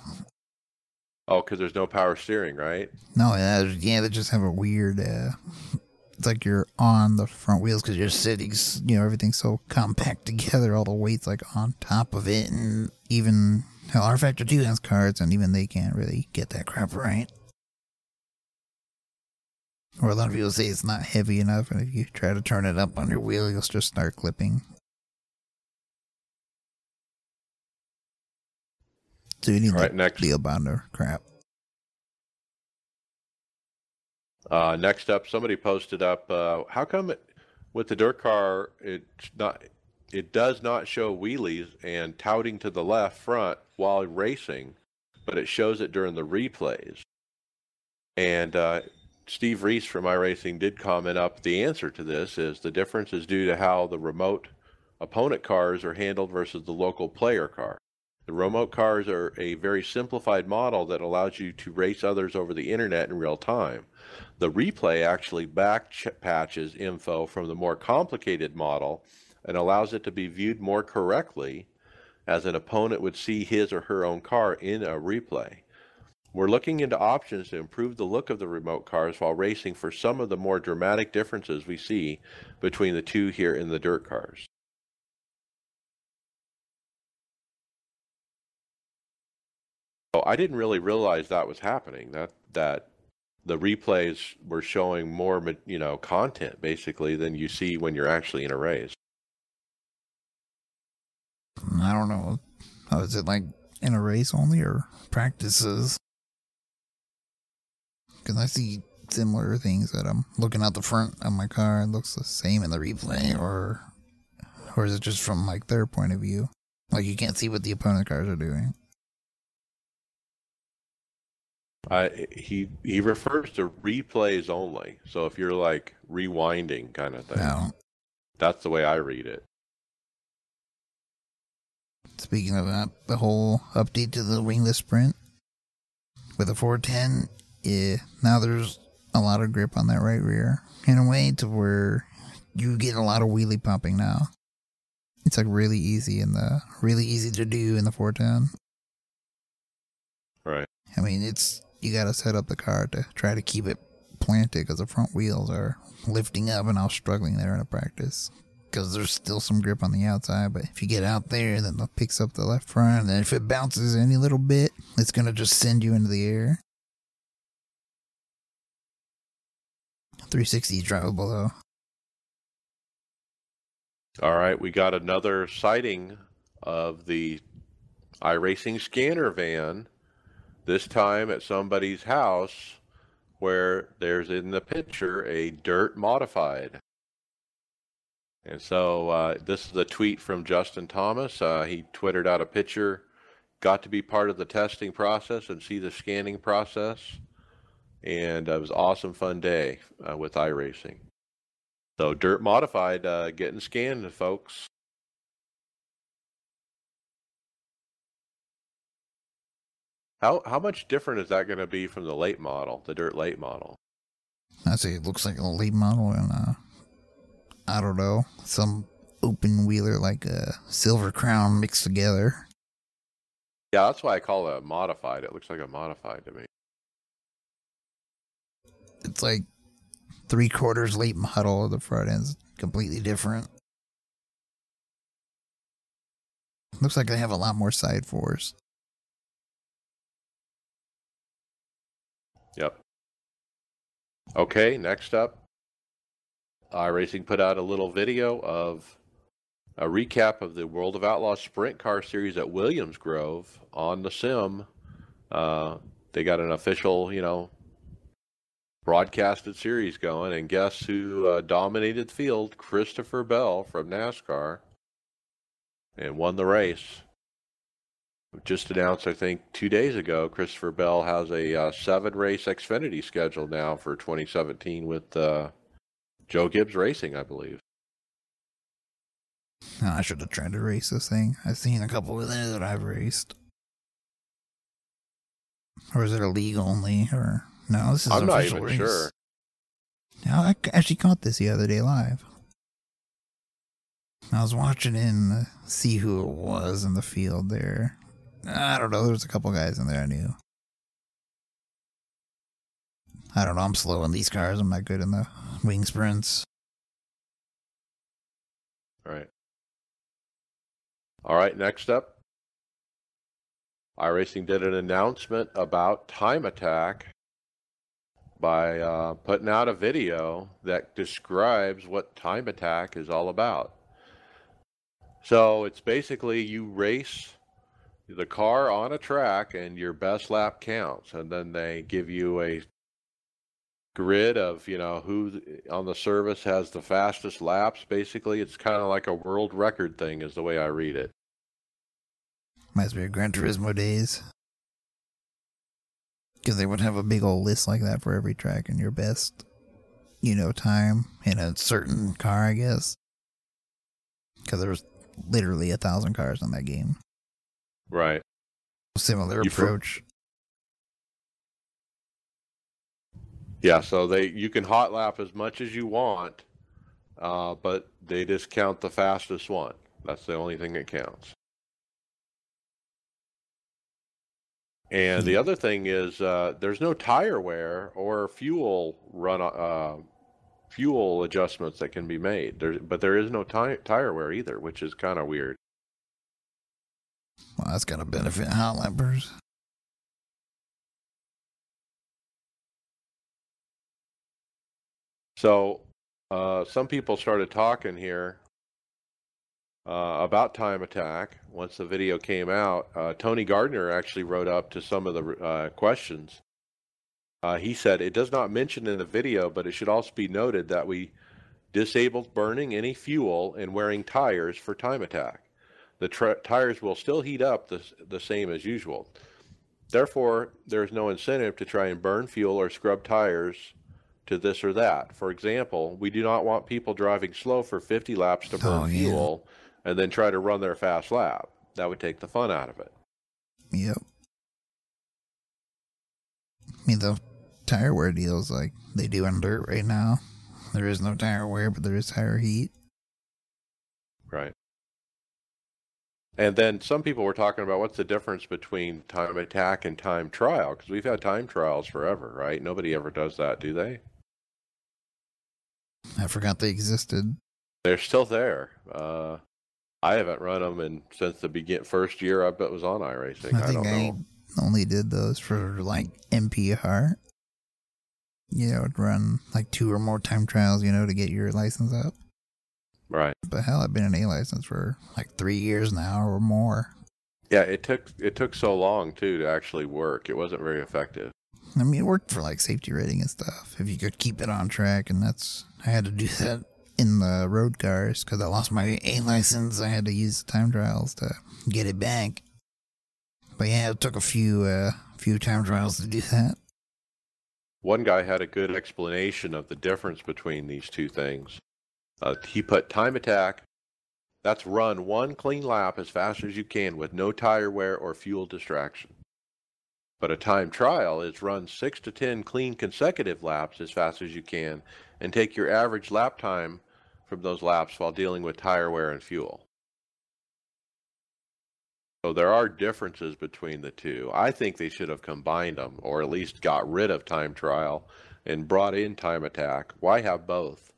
Oh, because there's no power steering, right? No, yeah, yeah, they just have a weird. Uh, it's like you're on the front wheels because you're sitting, you know, everything's so compact <laughs> together. All the weight's like on top of it, and even hell, rFactor Two has cards, and even they can't really get that crap right. Or a lot of people say it's not heavy enough, and if you try to turn it up on your wheel, you'll just start clipping. So you need All right, to next. deal the crap. Uh, next up, somebody posted up. Uh, how come it, with the dirt car, it's not, it does not show wheelies and touting to the left front while racing, but it shows it during the replays. And uh, Steve Reese from iRacing did comment up. The answer to this is the difference is due to how the remote opponent cars are handled versus the local player car. The remote cars are a very simplified model that allows you to race others over the internet in real time. The replay actually back patches info from the more complicated model and allows it to be viewed more correctly as an opponent would see his or her own car in a replay. We're looking into options to improve the look of the remote cars while racing for some of the more dramatic differences we see between the two here in the dirt cars. I didn't really realize that was happening. That that the replays were showing more, you know, content basically than you see when you're actually in a race. I don't know. Oh, is it like in a race only or practices? Because I see similar things that I'm looking out the front of my car. It looks the same in the replay, or or is it just from like their point of view? Like you can't see what the opponent cars are doing. I he he refers to replays only. So if you're like rewinding kind of thing, Now, that's the way I read it. speaking of that, the whole update to the wingless sprint with the 410, yeah, now there's a lot of grip on that right rear in a way to where you get a lot of wheelie pumping now. It's like really easy in the really easy to do in the 410. Right. I mean, it's you got to set up the car to try to keep it planted because the front wheels are lifting up, and I was struggling there in a practice because there's still some grip on the outside. But if you get out there, then it picks up the left front, and then if it bounces any little bit, it's gonna just send you into the air. 360 is drivable though. All right, we got another sighting of the iRacing scanner van, this time at somebody's house where there's in the picture a dirt modified. And so uh, this is a tweet from Justin Thomas. Uh, he twittered out a picture, got to be part of the testing process and see the scanning process. And it was an awesome, fun day uh, with iRacing. So dirt modified, uh, getting scanned, folks. How how much different is that going to be from the late model, the dirt late model? I say it looks like a late model and uh, I don't know, some open wheeler like a silver crown mixed together. Yeah, that's why I call it a modified. It looks like a modified to me. It's like three quarters late model. The front end's completely different. Looks like they have a lot more side force. Yep. Okay, next up, iRacing put out a little video of a recap of the World of Outlaws Sprint Car Series at Williams Grove on the sim. Uh, they got an official, you know, broadcasted series going, and guess who uh, dominated the field? Christopher Bell from NASCAR, and won the race. Just announced, I think, two days ago, Christopher Bell has a uh, seven race Xfinity schedule now for 2017 with uh, Joe Gibbs Racing, I believe. Oh, I should have tried to race this thing. I've seen a couple of there that I've raced. Or is it a league only? Or no, this is. I'm not even race. sure. No, I actually caught this the other day live. I was watching in to see who it was in the field there. I don't know. There's a couple guys in there I knew. I don't know. I'm slow in these cars. I'm not good in the wing sprints. All right. All right, next up. iRacing did an announcement about Time Attack by uh, putting out a video that describes what Time Attack is all about. So it's basically you race the car on a track and your best lap counts, and then they give you a grid of you know who on the service has the fastest laps basically it's kind of like a world record thing is the way i read it Reminds me of Gran Turismo days. Because they would have a big old list like that for every track and your best, you know, time in a certain car, I guess. Because there was literally a thousand cars in that game. Right. Similar You approach. yeah so they you can hot lap as much as you want uh, but they just count the fastest one. That's the only thing that counts. And the other thing is uh, there's no tire wear or fuel run uh, fuel adjustments that can be made. There, but there is no ti- tire wear either which is kind of weird Well, that's got to benefit hot lappers. So, uh, some people started talking here uh, about Time Attack once the video came out. Uh, Tony Gardner actually wrote up to some of the uh, questions. Uh, he said, It does not mention in the video, but it should also be noted that we disabled burning any fuel and wearing tires for Time Attack. The tra- tires will still heat up the, the same as usual. Therefore, there is no incentive to try and burn fuel or scrub tires to this or that. For example, we do not want people driving slow for 50 laps to burn Oh, yeah. fuel and then try to run their fast lap. That would take the fun out of it. Yep. I mean, the tire wear deals like they do on dirt right now. There is no tire wear, but there is tire heat. Right. And then some people were talking about what's the difference between time attack and time trial because we've had time trials forever, right? Nobody ever does that, do they? I forgot they existed. They're still there. Uh, I haven't run them in since the begin first year I bet was on iRacing. I I, think don't I, know. only did those for like MPR. You know, run like two or more time trials, you know, to get your license up. Right. But hell, I've been an A license for like three years now or more. Yeah, it took it took so long too to actually work. It wasn't very effective. I mean, it worked for like safety rating and stuff. If you could keep it on track, and that's I had to do <laughs> that in the road cars because I lost my A license. I had to use the time trials to get it back. But yeah, it took a few uh, few time trials to do that. One guy had a good explanation of the difference between these two things. Uh, he put time attack. That's run one clean lap as fast as you can with no tire wear or fuel distraction. But a time trial is run six to ten clean consecutive laps as fast as you can and take your average lap time from those laps while dealing with tire wear and fuel. So there are differences between the two. I think they should have combined them or at least got rid of time trial and brought in time attack. Why have both?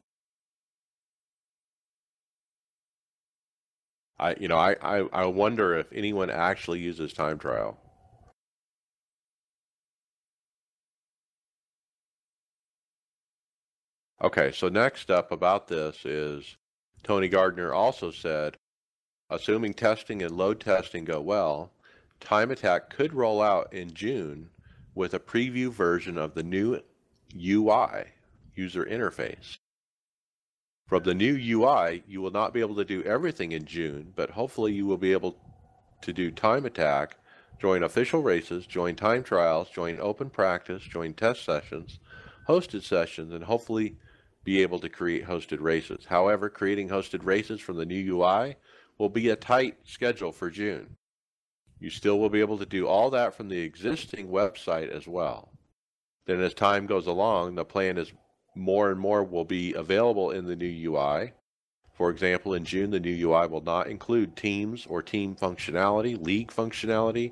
I you know, I, I, I wonder if anyone actually uses time trial. Okay, so next up about this is Tony Gardner also said, assuming testing and load testing go well, Time Attack could roll out in June with a preview version of the new UI, user interface. From the new UI, you will not be able to do everything in June, but hopefully you will be able to do Time Attack, join official races, join time trials, join open practice, join test sessions, hosted sessions, and hopefully be able to create hosted races. However, creating hosted races from the new UI will be a tight schedule for June. You still will be able to do all that from the existing website as well. Then, as time goes along, the plan is more and more will be available in the new UI. For example, in June, the new UI will not include teams or team functionality, league functionality,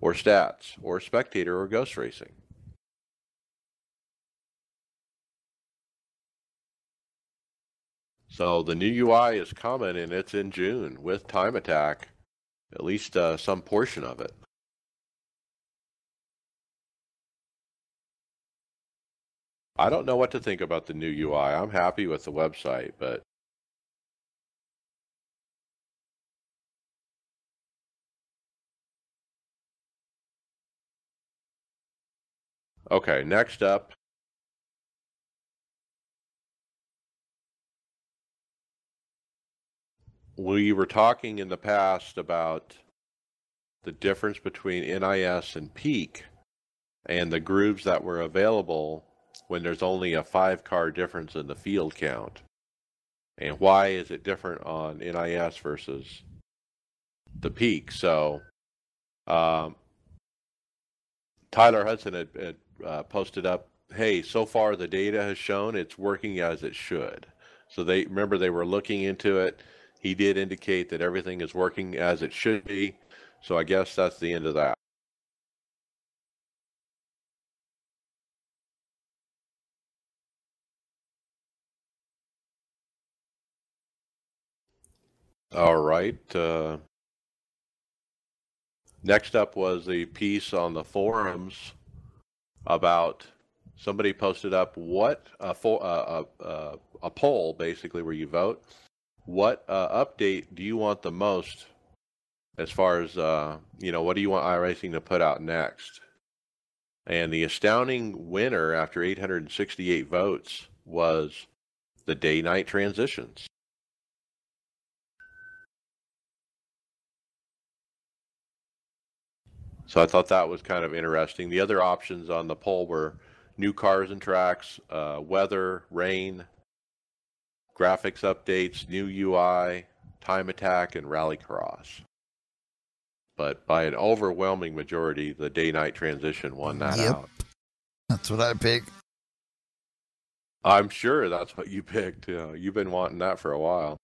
or stats, or spectator or ghost racing. So the new UI is coming and it's in June with Time Attack, at least uh, some portion of it. I don't know what to think about the new UI. I'm happy with the website, but okay, next up. We were talking in the past about the difference between NIS and Peak and the grooves that were available when there's only a five car difference in the field count. And why is it different on NIS versus the peak? So, um, Tyler Hudson had, had uh, posted up, "Hey, so far the data has shown it's working as it should." So they remember they were looking into it. He did indicate that everything is working as it should be. So I guess that's the end of that. All right. Uh, next up was the piece on the forums about somebody posted up what a, for, uh, uh, a poll basically where you vote. What uh, update do you want the most as far as, uh, you know, what do you want iRacing to put out next? And the astounding winner after 868 votes was the day night transitions. So I thought that was kind of interesting. The other options on the poll were new cars and tracks, uh, weather, rain, graphics updates, new UI, time attack, and rallycross. But by an overwhelming majority, the day night transition won that Yep. out. That's what I picked. I'm sure that's what you <laughs> picked. You know, you've been wanting that for a while.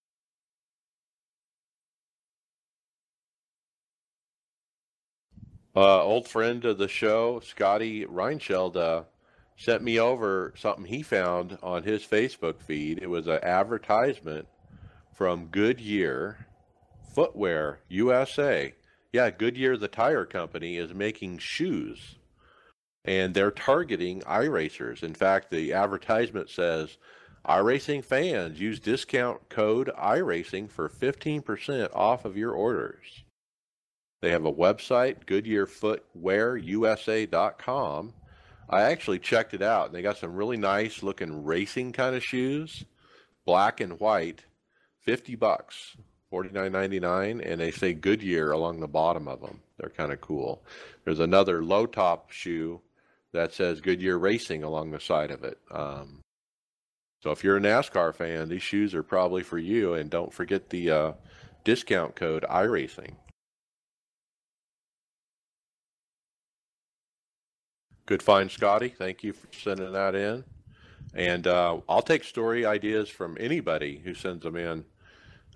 Uh, old friend of the show, Scotty Reinscheld, uh, sent me over something he found on his Facebook feed. It was an advertisement from Goodyear Footwear USA. Yeah, Goodyear, the tire company, is making shoes and they're targeting iRacers. In fact, the advertisement says iRacing fans use discount code iRacing for 15% off of your orders. They have a website, GoodyearFootwearUSA.com. I actually checked it out, and they got some really nice looking racing kind of shoes, black and white, 50 bucks, 49.99, and they say Goodyear along the bottom of them. They're kind of cool. There's another low top shoe that says Goodyear Racing along the side of it. Um, so if you're a NASCAR fan, these shoes are probably for you. And don't forget the uh, discount code iRacing. Good find, Scotty. Thank you for sending that in. And uh, I'll take story ideas from anybody who sends them in.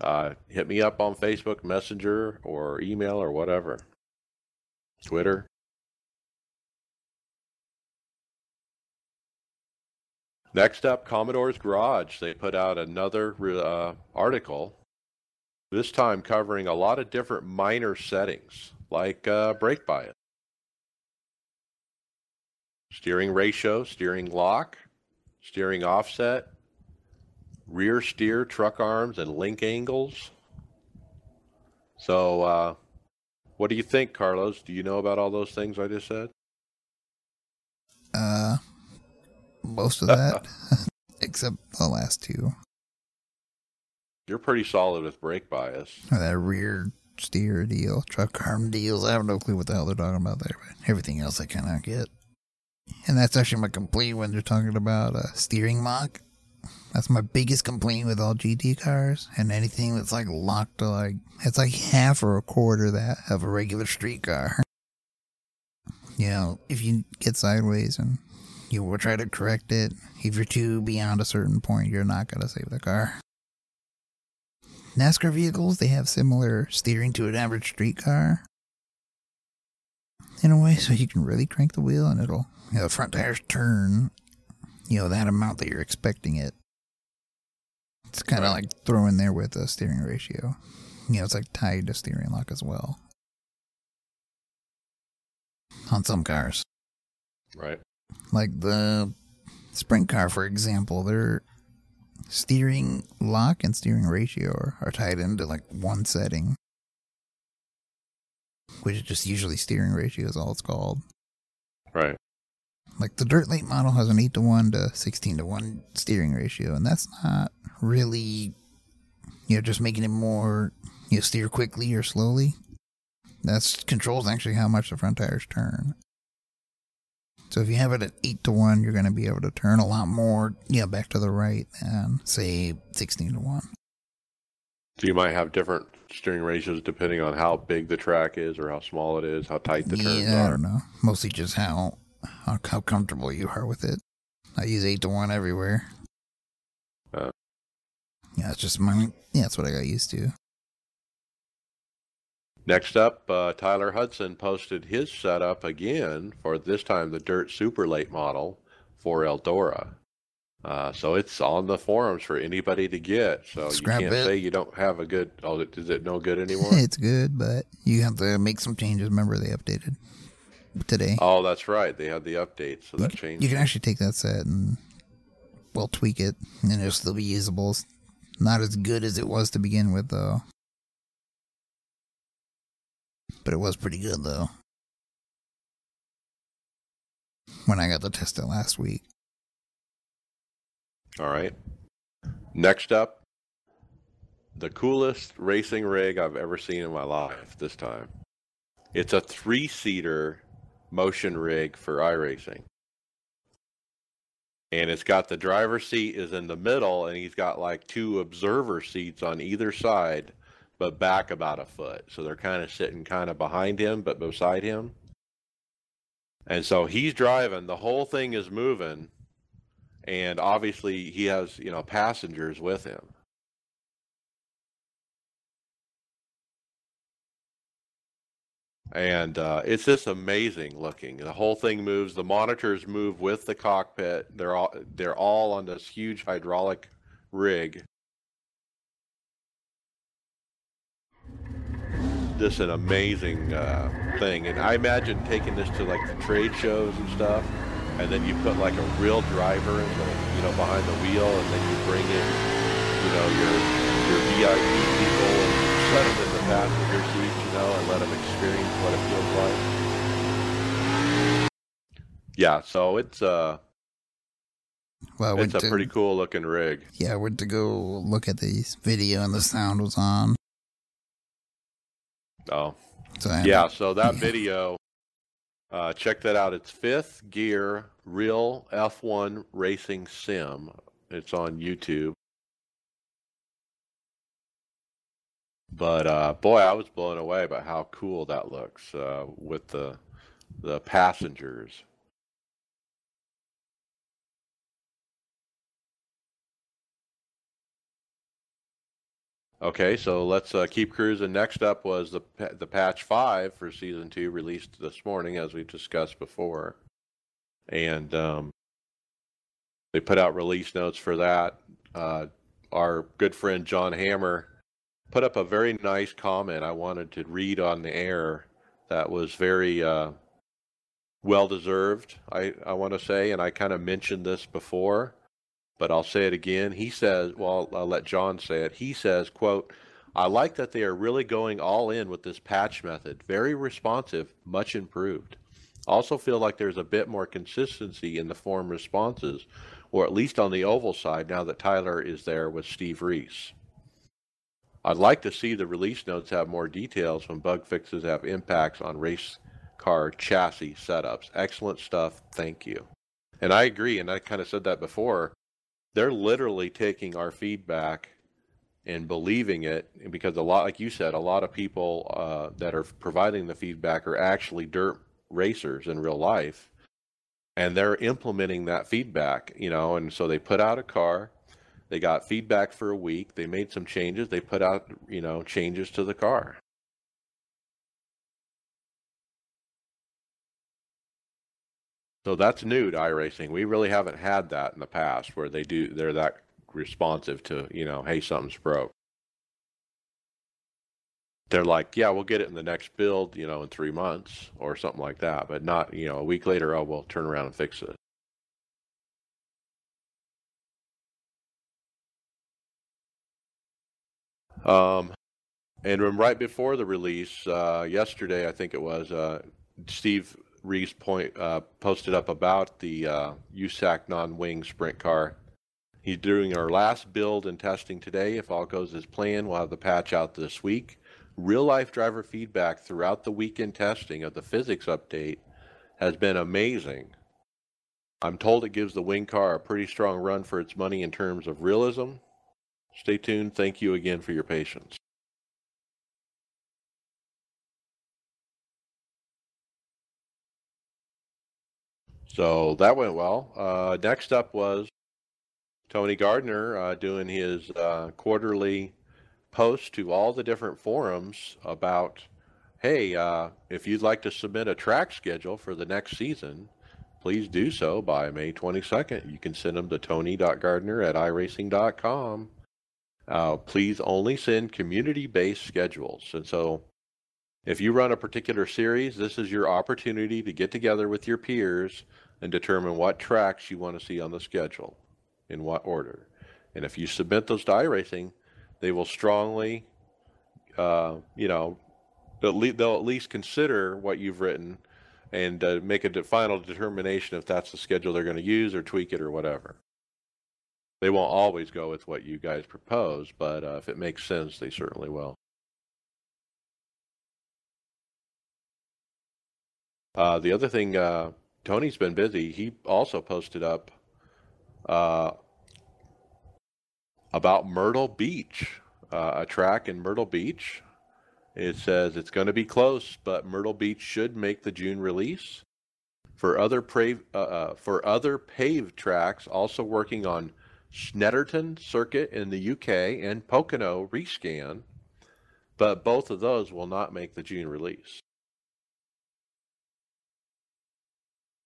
Uh, hit me up on Facebook Messenger or email or whatever. Twitter. Next up, Commodore's Garage. They put out another uh, article, this time covering a lot of different minor settings, like uh, brake bias, steering ratio, steering lock, steering offset, rear steer, truck arms, and link angles. So, uh, what do you think, Carlos? Do you know about all those things I just said? Uh, most of that, <laughs> except the last two. You're pretty solid with brake bias. Or that rear steer deal, truck arm deals. I have no clue what the hell they're talking about there, but everything else I of get. And that's actually my complaint when they're talking about uh, steering lock. That's my biggest complaint with all GT cars and anything that's like locked to like it's like half or a quarter that of a regular street car. You know, if you get sideways and you will try to correct it. If you're too beyond a certain point, you're not to save the car. NASCAR vehicles, they have similar steering to an average street car. In a way, so you can really crank the wheel and it'll, you know, the front tires turn, you know, that amount that you're expecting it. It's kind of right. like throwing there with a steering ratio. You know, it's like tied to steering lock as well. On some cars. Right. Like the sprint car, for example, their steering lock and steering ratio are, are tied into like one setting, which is just usually steering ratio is all it's called. Right. Like the dirt late model has an 8 to 1 to 16 to 1 steering ratio, and that's not really, you know, just making it more, you know, steer quickly or slowly. That's controls actually how much the front tires turn. So if you have it at 8 to 1, you're going to be able to turn a lot more, yeah, back to the right than, say, 16 to 1. So you might have different steering ratios depending on how big the track is or how small it is, how tight the yeah, turns are. I don't know. Mostly just how, how, how comfortable you are with it. I use 8 to 1 everywhere. Uh, yeah, it's just my, yeah, that's what I got used to. Next up, uh, Tyler Hudson posted his setup again for this time the Dirt Super Late model for Eldora. Uh, so it's on the forums for anybody to get. So Scrap you can't it. say you don't have a good. Oh, is it no good <laughs> anymore? it's good, but you have to make some changes. Remember, they updated today. Oh, that's right. They had the update, so you, that changed. You can actually take that set and well tweak it, and it'll still be usable. It's not as good as it was to begin with, though but it was pretty good though. When I got to test it last week. All right. Next up, the coolest racing rig I've ever seen in my life this time. It's a three seater motion rig for iRacing. And it's got the driver's seat is in the middle and he's got like two observer seats on either side but back about a foot. So they're kind of sitting kind of behind him, but beside him. And so he's driving, the whole thing is moving, and obviously he has, you know, passengers with him. And uh, it's just amazing looking. The whole thing moves. The monitors move with the cockpit. They're all they're all on this huge hydraulic rig. Just an amazing uh, thing, and I imagine taking this to like the trade shows and stuff, and then you put like a real driver in the you know behind the wheel, and then you bring in you know your your VIP people and set them in the passenger seats, you know, and let them experience what it feels like. Yeah, so it's uh Well, it's a to, pretty cool looking rig. yeah, I went to go look at the video and the sound was on. Oh, So I, yeah. So that Yeah. <laughs> video, uh, check that out. It's Fifth Gear Real F1 Racing Sim. It's on YouTube. But uh, boy, I was blown away by how cool that looks uh, with the the passengers. Okay, so let's uh, keep cruising. Next up was the the patch five for season two, released this morning, as we discussed before, and um, they put out release notes for that. Uh, our good friend John Hammer put up a very nice comment I wanted to read on the air. That was very uh, well deserved. I I want to say, and I kind of mentioned this before but I'll say it again. He says, well, I'll let John say it. He says, quote, I like that they are really going all in with this patch method. Very responsive, much improved. Also feel like there's a bit more consistency in the form responses, or at least on the oval side now that Tyler is there with Steve Reese. I'd like to see the release notes have more details when bug fixes have impacts on race car chassis setups. Excellent stuff. Thank you. And I agree, and I kind of said that before they're literally taking our feedback and believing it because a lot like you said a lot of people uh, that are providing the feedback are actually dirt racers in real life and they're implementing that feedback you know and so they put out a car they got feedback for a week they made some changes they put out you know changes to the car So that's new to iRacing. We really haven't had that in the past where they do they're that responsive to, you know, hey, something's broke. They're like, yeah, we'll get it in the next build, you know, in three months or something like that, but not, you know, a week later, oh, we'll turn around and fix it. Um, and right before the release, uh, yesterday, I think it was, uh, Steve Reese point uh, posted up about the uh, USAC non-wing sprint car. He's doing our last build and testing today. If all goes as planned, we'll have the patch out this week. Real life driver feedback throughout the weekend testing of the physics update has been amazing. I'm told it gives the wing car a pretty strong run for its money in terms of realism. Stay tuned. Thank you again for your patience. So that went well. Uh, next up was Tony Gardner uh, doing his uh, quarterly post to all the different forums about, hey, uh, if you'd like to submit a track schedule for the next season, please do so by May 22nd. You can send them to tony.gardner at iracing.com. Uh, please only send community-based schedules. And so if you run a particular series, this is your opportunity to get together with your peers and determine what tracks you want to see on the schedule, in what order. And if you submit those to iRacing, they will strongly, uh, you know, they'll, at least consider what you've written and uh, make a final determination if that's the schedule they're going to use or tweak it or whatever. They won't always go with what you guys propose, but uh, if it makes sense, they certainly will. Uh, the other thing, uh, Tony's been busy. He also posted up uh, about Myrtle Beach, uh, a track in Myrtle Beach. It says it's going to be close, but Myrtle Beach should make the June release. For other pra- uh, uh, for other paved tracks, also working on Snetterton Circuit in the UK and Pocono rescan, but both of those will not make the June release.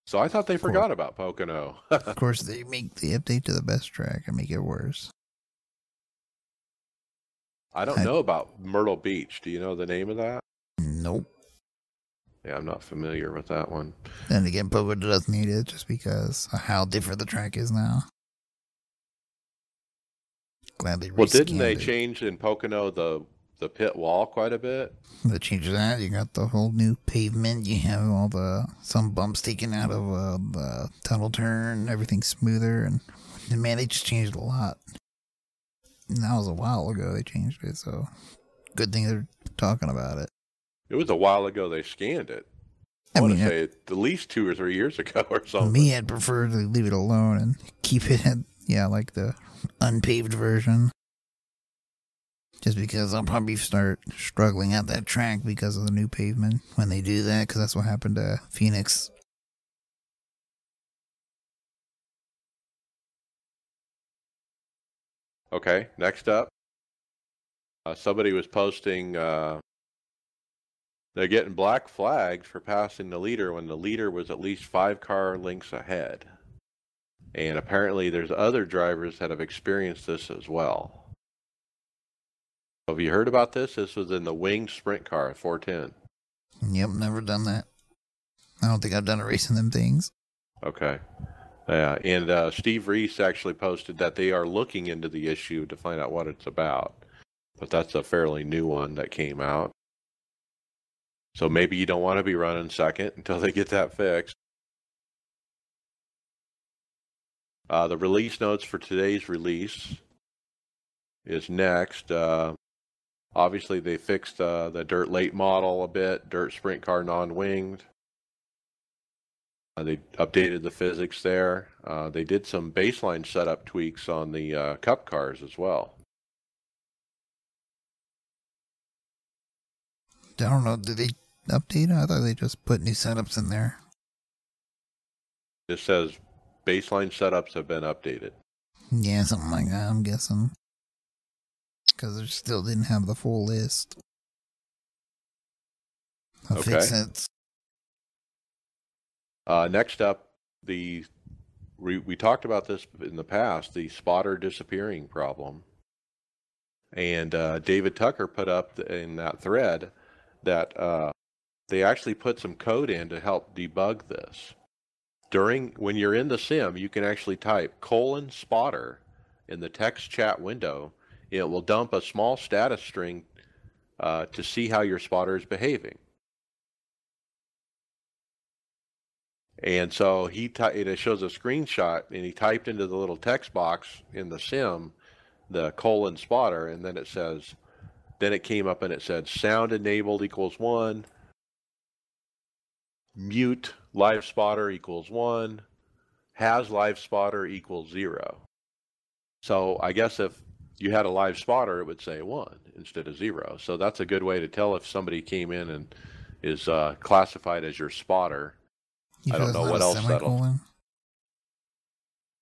So I thought they forgot about Pocono. <laughs> Of course, they make the update to the best track and make it worse. I don't I- know about Myrtle Beach. Do you know the name of that? Nope. Yeah, I'm not familiar with that one. Then again, Pocono doesn't need it just because of how different the track is now. Glad they Well, didn't they it. change in Pocono the the pit wall quite a bit? They changed that. You got the whole new pavement. You have all the some bumps taken out of uh, the tunnel turn. Everything's smoother, and man, they just changed a lot. And that was a while ago. They changed it, so good thing they're talking about it. It was a while ago they scanned it. I, I want to say at least two or three years ago <laughs> or something. me, I'd prefer to leave it alone and keep it at yeah, like the unpaved version. Just because I'll probably start struggling at that track because of the new pavement when they do that, because that's what happened to Phoenix Okay, next up, uh, somebody was posting. Uh, they're getting black flags for passing the leader when the leader was at least five car lengths ahead. And apparently, there's other drivers that have experienced this as well. Have you heard about this? This was in the winged sprint car, 410. Yep, never done that. I don't think I've done a race in them things. Okay. Yeah, and uh, Steve Reese actually posted that they are looking into the issue to find out what it's about. But that's a fairly new one that came out. So maybe you don't want to be running second <laughs> until they get that fixed. Uh, the release notes for today's release is next. Uh, obviously, they fixed uh, the dirt late model a bit, dirt sprint car non winged. Uh, they updated the physics there. Uh, they did some baseline setup tweaks on the uh, cup cars as well. I don't know. Did they update it? I thought they just put new setups in there. It says baseline setups have been updated. Yeah, something like that, I'm guessing. Because they still didn't have the full list of Okay. fix sets. Uh, next up, the we, we talked about this in the past, the spotter disappearing problem. And uh, David Tucker put up in that thread that uh, they actually put some code in to help debug this. During when you're in the sim, you can actually type colon spotter in the text chat window. It will dump a small status string uh, to see how your spotter is behaving. And so he ty- it shows a screenshot, and he typed into the little text box in the sim the colon spotter, and then it says, then it came up and it said sound enabled equals one, mute live spotter equals one, has live spotter equals zero. So I guess if you had a live spotter, it would say one instead of zero. So that's a good way to tell if somebody came in and is uh, classified as your spotter. You I don't know what else that'll-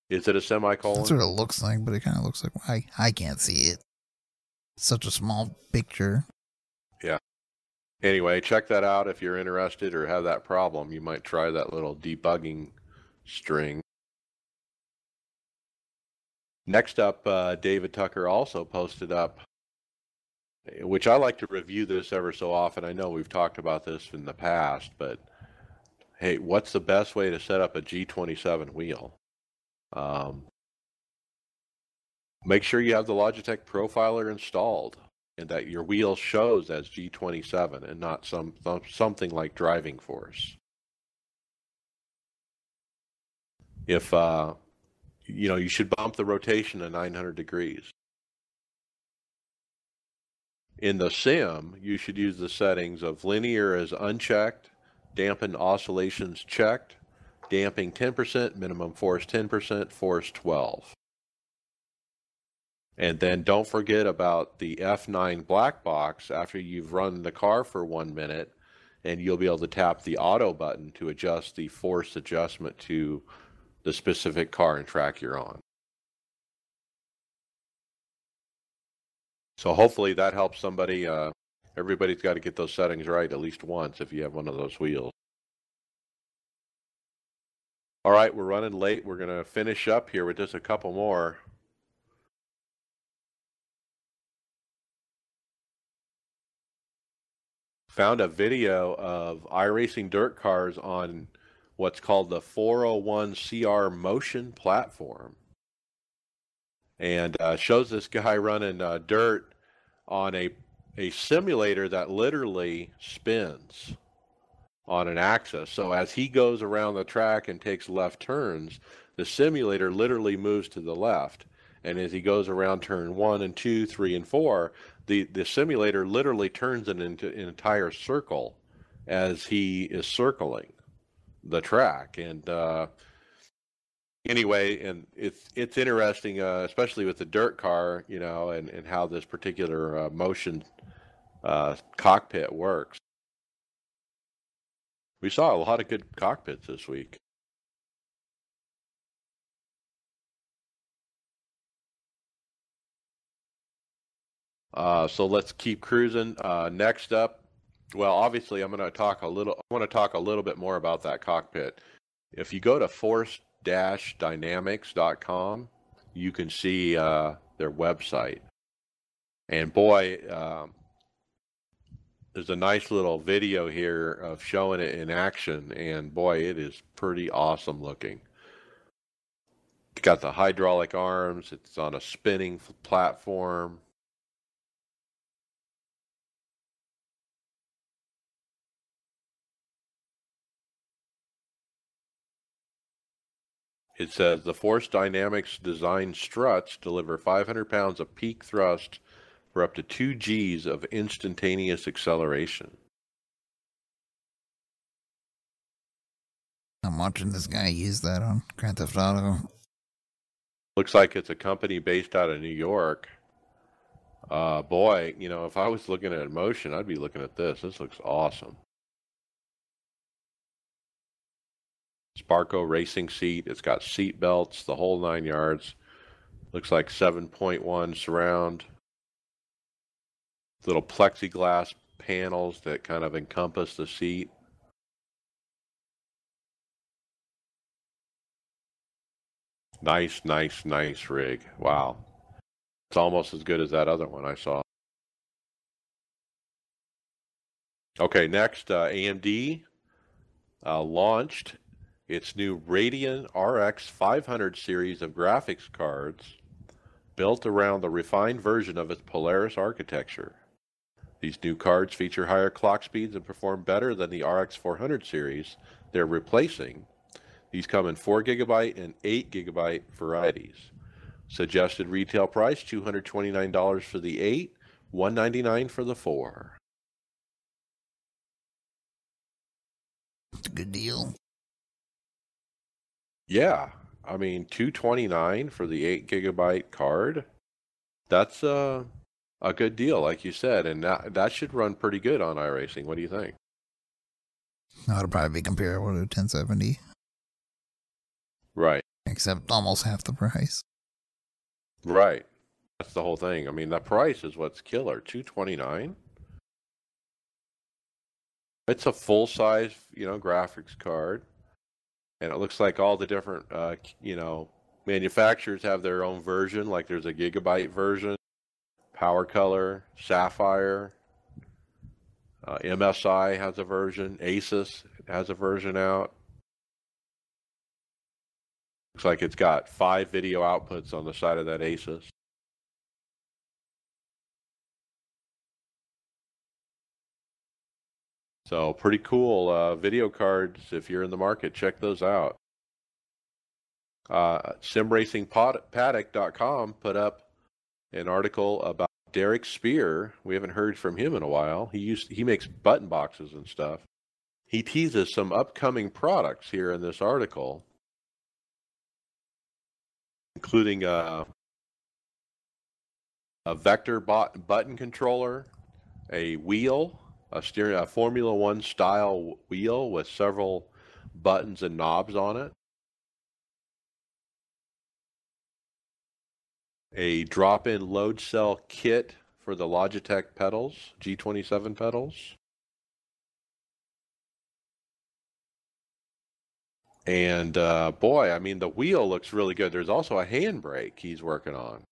Is it a semicolon? That's what it looks like, but it kind of looks like I I can't see it. Such a small picture. Anyway, check that out if you're interested or have that problem. You might try that little debugging string. Next up, uh, David Tucker also posted up, which I like to review this ever so often. I know we've talked about this in the past, but hey, what's the best way to set up a G27 wheel? Um, make sure you have the Logitech Profiler installed and that your wheel shows as G27 and not some, some something like driving force. If uh, you know, you should bump the rotation to 900 degrees. In the sim, you should use the settings of linear as unchecked, dampen oscillations checked, damping 10%, minimum force 10%, force 12. And then don't forget about the F9 black box after you've run the car for one minute. and you'll be able to tap the auto button to adjust the force adjustment to the specific car and track you're on. So hopefully that helps somebody. Uh, everybody's got to get those settings right at least once if you have one of those wheels. All right, we're running late. We're going to finish up here with just a couple more. Found a video of iRacing dirt cars on what's called the 401 CR Motion platform. And uh, shows this guy running uh, dirt on a, a simulator that literally spins on an axis. So as he goes around the track and takes left turns, the simulator literally moves to the left. And as he goes around turn one and two, three and four, the, the simulator literally turns it into an entire circle as he is circling the track. And uh, anyway, and it's it's interesting, uh, especially with the dirt car, you know, and, and how this particular uh, motion uh, cockpit works. We saw a lot of good cockpits this week. Uh, so let's keep cruising. Uh, next up, well, obviously, I'm going to talk a little. I want to talk a little bit more about that cockpit. If you go to force-dynamics.com, you can see uh, their website. And boy, um, there's a nice little video here of showing it in action, and boy, it is pretty awesome looking. It's got the hydraulic arms. It's on a spinning platform. It says the Force Dynamics design struts deliver 500 pounds of peak thrust for up to 2 Gs of instantaneous acceleration. I'm watching this guy use that on Grand Theft Auto. Looks like it's a company based out of New York. Uh, boy, you know, if I was looking at motion, I'd be looking at this. This looks awesome. Sparco racing seat. It's got seat belts, the whole nine yards. Looks like 7.1 surround. Little plexiglass panels that kind of encompass the seat. Nice, nice, nice rig. Wow. It's almost as good as that other one I saw. Okay, next, uh, AMD uh, launched its new Radeon RX 500 series of graphics cards built around the refined version of its Polaris architecture. These new cards feature higher clock speeds and perform better than the RX 400 series they're replacing. These come in 4GB and 8GB varieties. Suggested retail price $229 for the 8, 199 for the 4. It's a good deal. Yeah, I mean, 229 for the 8 gigabyte card. That's uh a good deal, like you said, and that, that should run pretty good on iRacing. What do you think? That'll probably be comparable to 1070, Right, except almost half the price. right. That's the whole thing. I mean, the price is what's killer. Two twenty nine. It's a full size, you know, graphics card, and it looks like all the different, uh, you know, manufacturers have their own version. Like there's a gigabyte version, Power Color, Sapphire, uh, MSI has a version, Asus has a version out. Looks like it's got five video outputs on the side of that Asus. So pretty cool uh, video cards. If you're in the market, check those out. Uh, SimRacingPaddock.com put up an article about Derek Speare. We haven't heard from him in a while. He used he makes button boxes and stuff. He teases some upcoming products here in this article, including a, a vector bot, button controller, a wheel, a steering a Formula One style wheel with several buttons and knobs on it. A drop-in load cell kit for the Logitech pedals, G27 pedals. And uh, boy, I mean, the wheel looks really good. There's also a handbrake he's working on.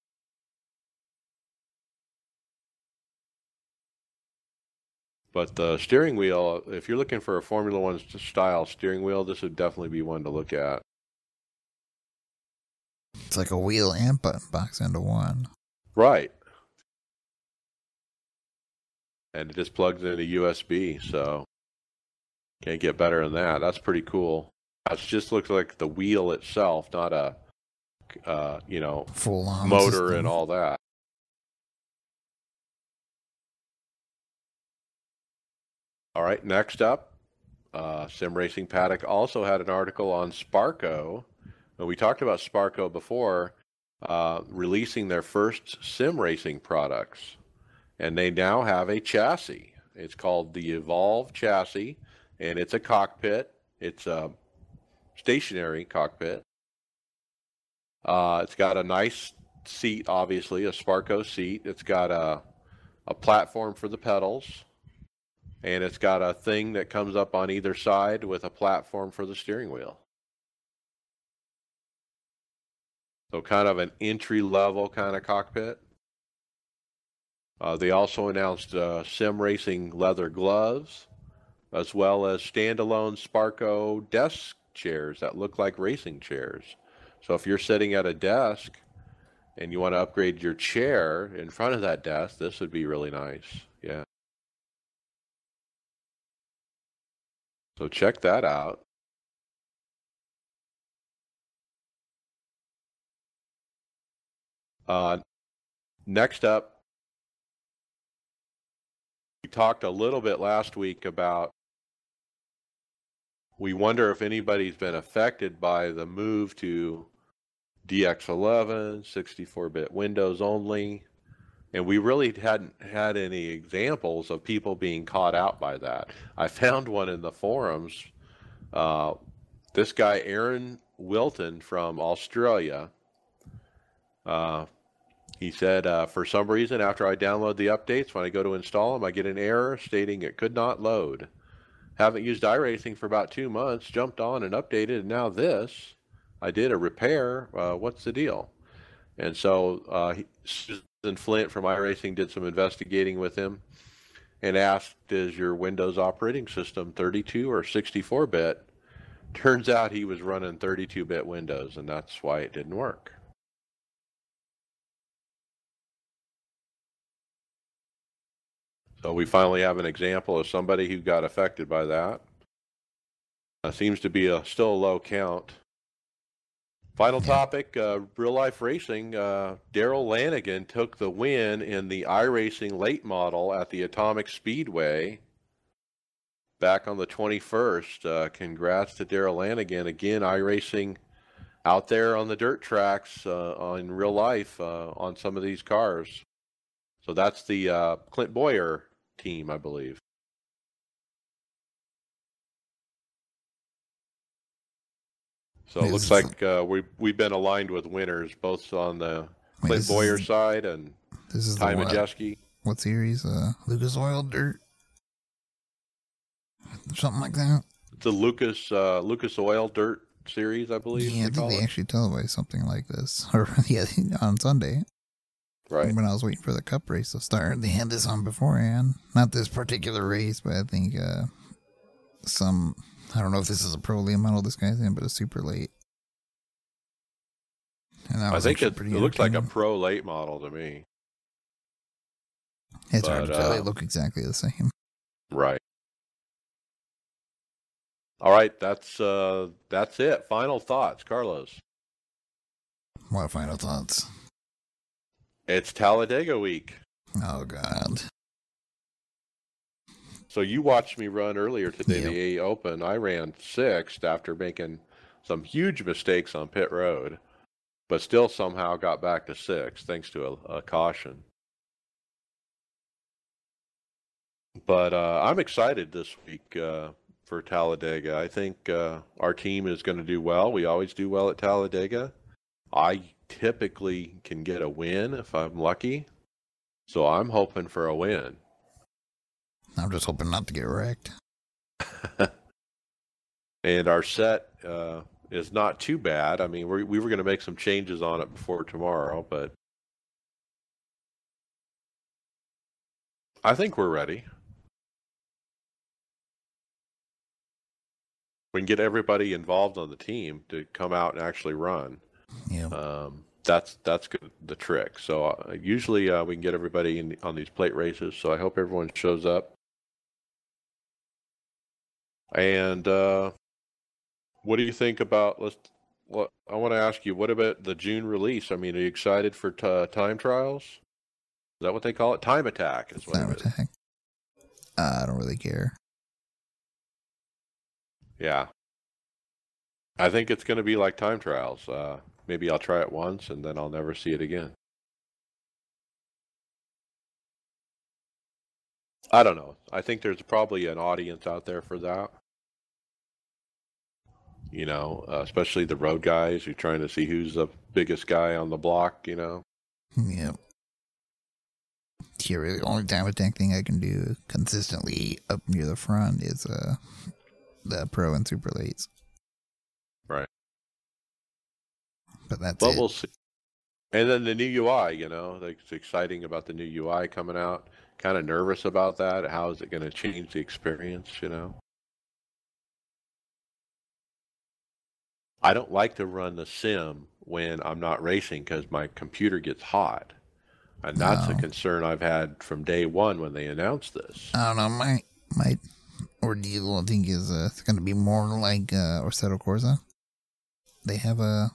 But the steering wheel, if you're looking for a Formula One style steering wheel, this would definitely be one to look at. It's like a wheel and button box into one. Right. And it just plugs into USB, so can't get better than that. That's pretty cool. It just looks like the wheel itself, not a uh, you know full motor system. and all that. All right, next up, uh, Sim Racing Paddock also had an article on Sparco. Uh, We talked about Sparco before, uh, releasing their first sim racing products, and they now have a chassis. It's called the Evolve chassis, and it's a cockpit. It's a stationary cockpit. Uh, it's got a nice seat, obviously, a Sparco seat. It's got a a platform for the pedals, and it's got a thing that comes up on either side with a platform for the steering wheel. So kind of an entry level kind of cockpit. Uh, they also announced uh, sim racing leather gloves, as well as standalone Sparco desk chairs that look like racing chairs. So if you're sitting at a desk and you want to upgrade your chair in front of that desk, this would be really nice. So check that out. Uh, next up, we talked a little bit last week about we wonder if anybody's been affected by the move to DX11, 64 bit Windows only. And we really hadn't had any examples of people being caught out by that. I found one in the forums. Uh, this guy, Aaron Wilton from Australia, uh, he said, uh, for some reason, after I download the updates, when I go to install them, I get an error stating it could not load. Haven't used iRacing for about two months, jumped on and updated, and now this. I did a repair. Uh, what's the deal? And so uh, he, Susan Flint from iRacing did some investigating with him and asked, is your Windows operating system 32 or 64 bit? Turns out he was running 32 bit Windows, and that's why it didn't work. So we finally have an example of somebody who got affected by that. Uh, seems to be a still a low count. Final topic: uh, real life racing. Uh, Darrell Lanigan took the win in the iRacing late model at the Atomic Speedway back on the 21st. Uh, congrats to Darrell Lanigan again. iRacing out there on the dirt tracks uh, in real life uh, on some of these cars. So that's the uh, Clint Bowyer team, I believe. So it looks like uh, we we've been aligned with winners both on the Clint Bowyer is- side and This is Ty the. Majeski. What series? Uh, Lucas Oil Dirt, something like that. It's a Lucas uh, Lucas Oil Dirt series, I believe. yeah, I think they it. actually televised something like this, <laughs> or yeah, <laughs> on Sunday Right. when I was waiting for the Cup race to start. They had this on beforehand. Not this particular race, but I think uh, some. I don't know if this is a pro late model this guy's in, but it's super late. And that I was think it, pretty it looks like a pro late model to me. It's hard to but, tell. uh, They look exactly the same. Right. All right, that's uh that's it. Final thoughts, Carlos. What final thoughts? It's Talladega week. Oh God. So you watched me run earlier today, Yep. the A Open. I ran sixth after making some huge mistakes on pit road, but still somehow got back to sixth thanks to a, a caution. But uh, I'm excited this week uh, for Talladega. I think uh, our team is going to do well. We always do well at Talladega. I typically can get a win if I'm lucky. So I'm hoping for a win. I'm just hoping not to get wrecked. <laughs> and our set uh, is not too bad. I mean, we we were going to make some changes on it before tomorrow, but I think we're ready. We can get everybody involved on the team to come out and actually run. Yeah. Um, that's that's good, the trick. So uh, usually uh, we can get everybody in on these plate races. So I hope everyone shows up. And uh, what do you think about? Let's. What I want to ask you. What about the June release? I mean, are you excited for t- time trials? Is that what they call it? Time attack is what Time attack. Uh, I don't really care. Yeah. I think it's going to be like time trials. Uh, maybe I'll try it once and then I'll never see it again. I don't know. I think there's probably an audience out there for that. You know, uh, especially the road guys who are trying to see who's the biggest guy on the block, you know. Yeah. Here, the only time attack thing I can do consistently up near the front is uh the pro and super lates. Right. But that's But it. we'll see. And then the new UI, you know, like it's exciting about the new UI coming out. Kind of nervous about that. How is it going to change the experience, you know? I don't like to run the sim when I'm not racing because my computer gets hot. And that's a concern I've had from day one when they announced this. I don't know. My my ordeal, I think, is uh, it's going to be more like uh, Assetto Corsa. They have a,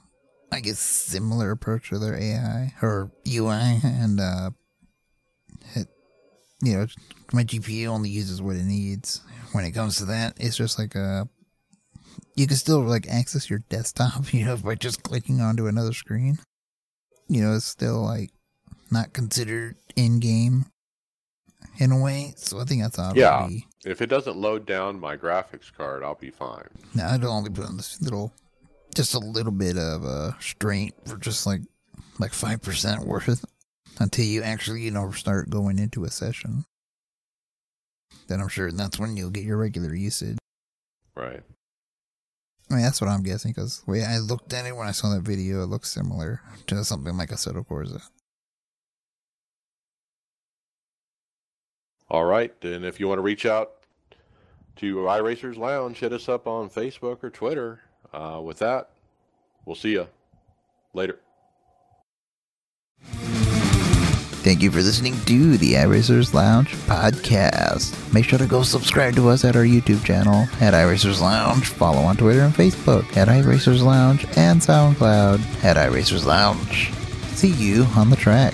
I guess, similar approach to their AI or UI, <laughs> and uh, it, you know, my GPU only uses what it needs. When it comes to that, it's just like a. You can still like access your desktop, <laughs> you know, by just clicking onto another screen. You know, it's still like not considered in game in a way. So I think that's how Yeah. be. If it doesn't load down my graphics card, I'll be fine. Now I'd only put on this little, just a little bit of a strain for just like, like five percent <laughs> worth until you actually, you know, start going into a session. Then I'm sure that's when you'll get your regular usage. Right. I mean, that's what I'm guessing because way I looked at it when I saw that video, it looks similar to something like Assetto Corsa. All right. And if you want to reach out to iRacers Lounge, hit us up on Facebook or Twitter. Uh, with that, we'll see you later. Thank you for listening to the iRacers Lounge podcast. Make sure to go subscribe to us at our YouTube channel at iRacers Lounge. Follow on Twitter and Facebook at iRacers Lounge and SoundCloud at iRacers Lounge. See you on the track.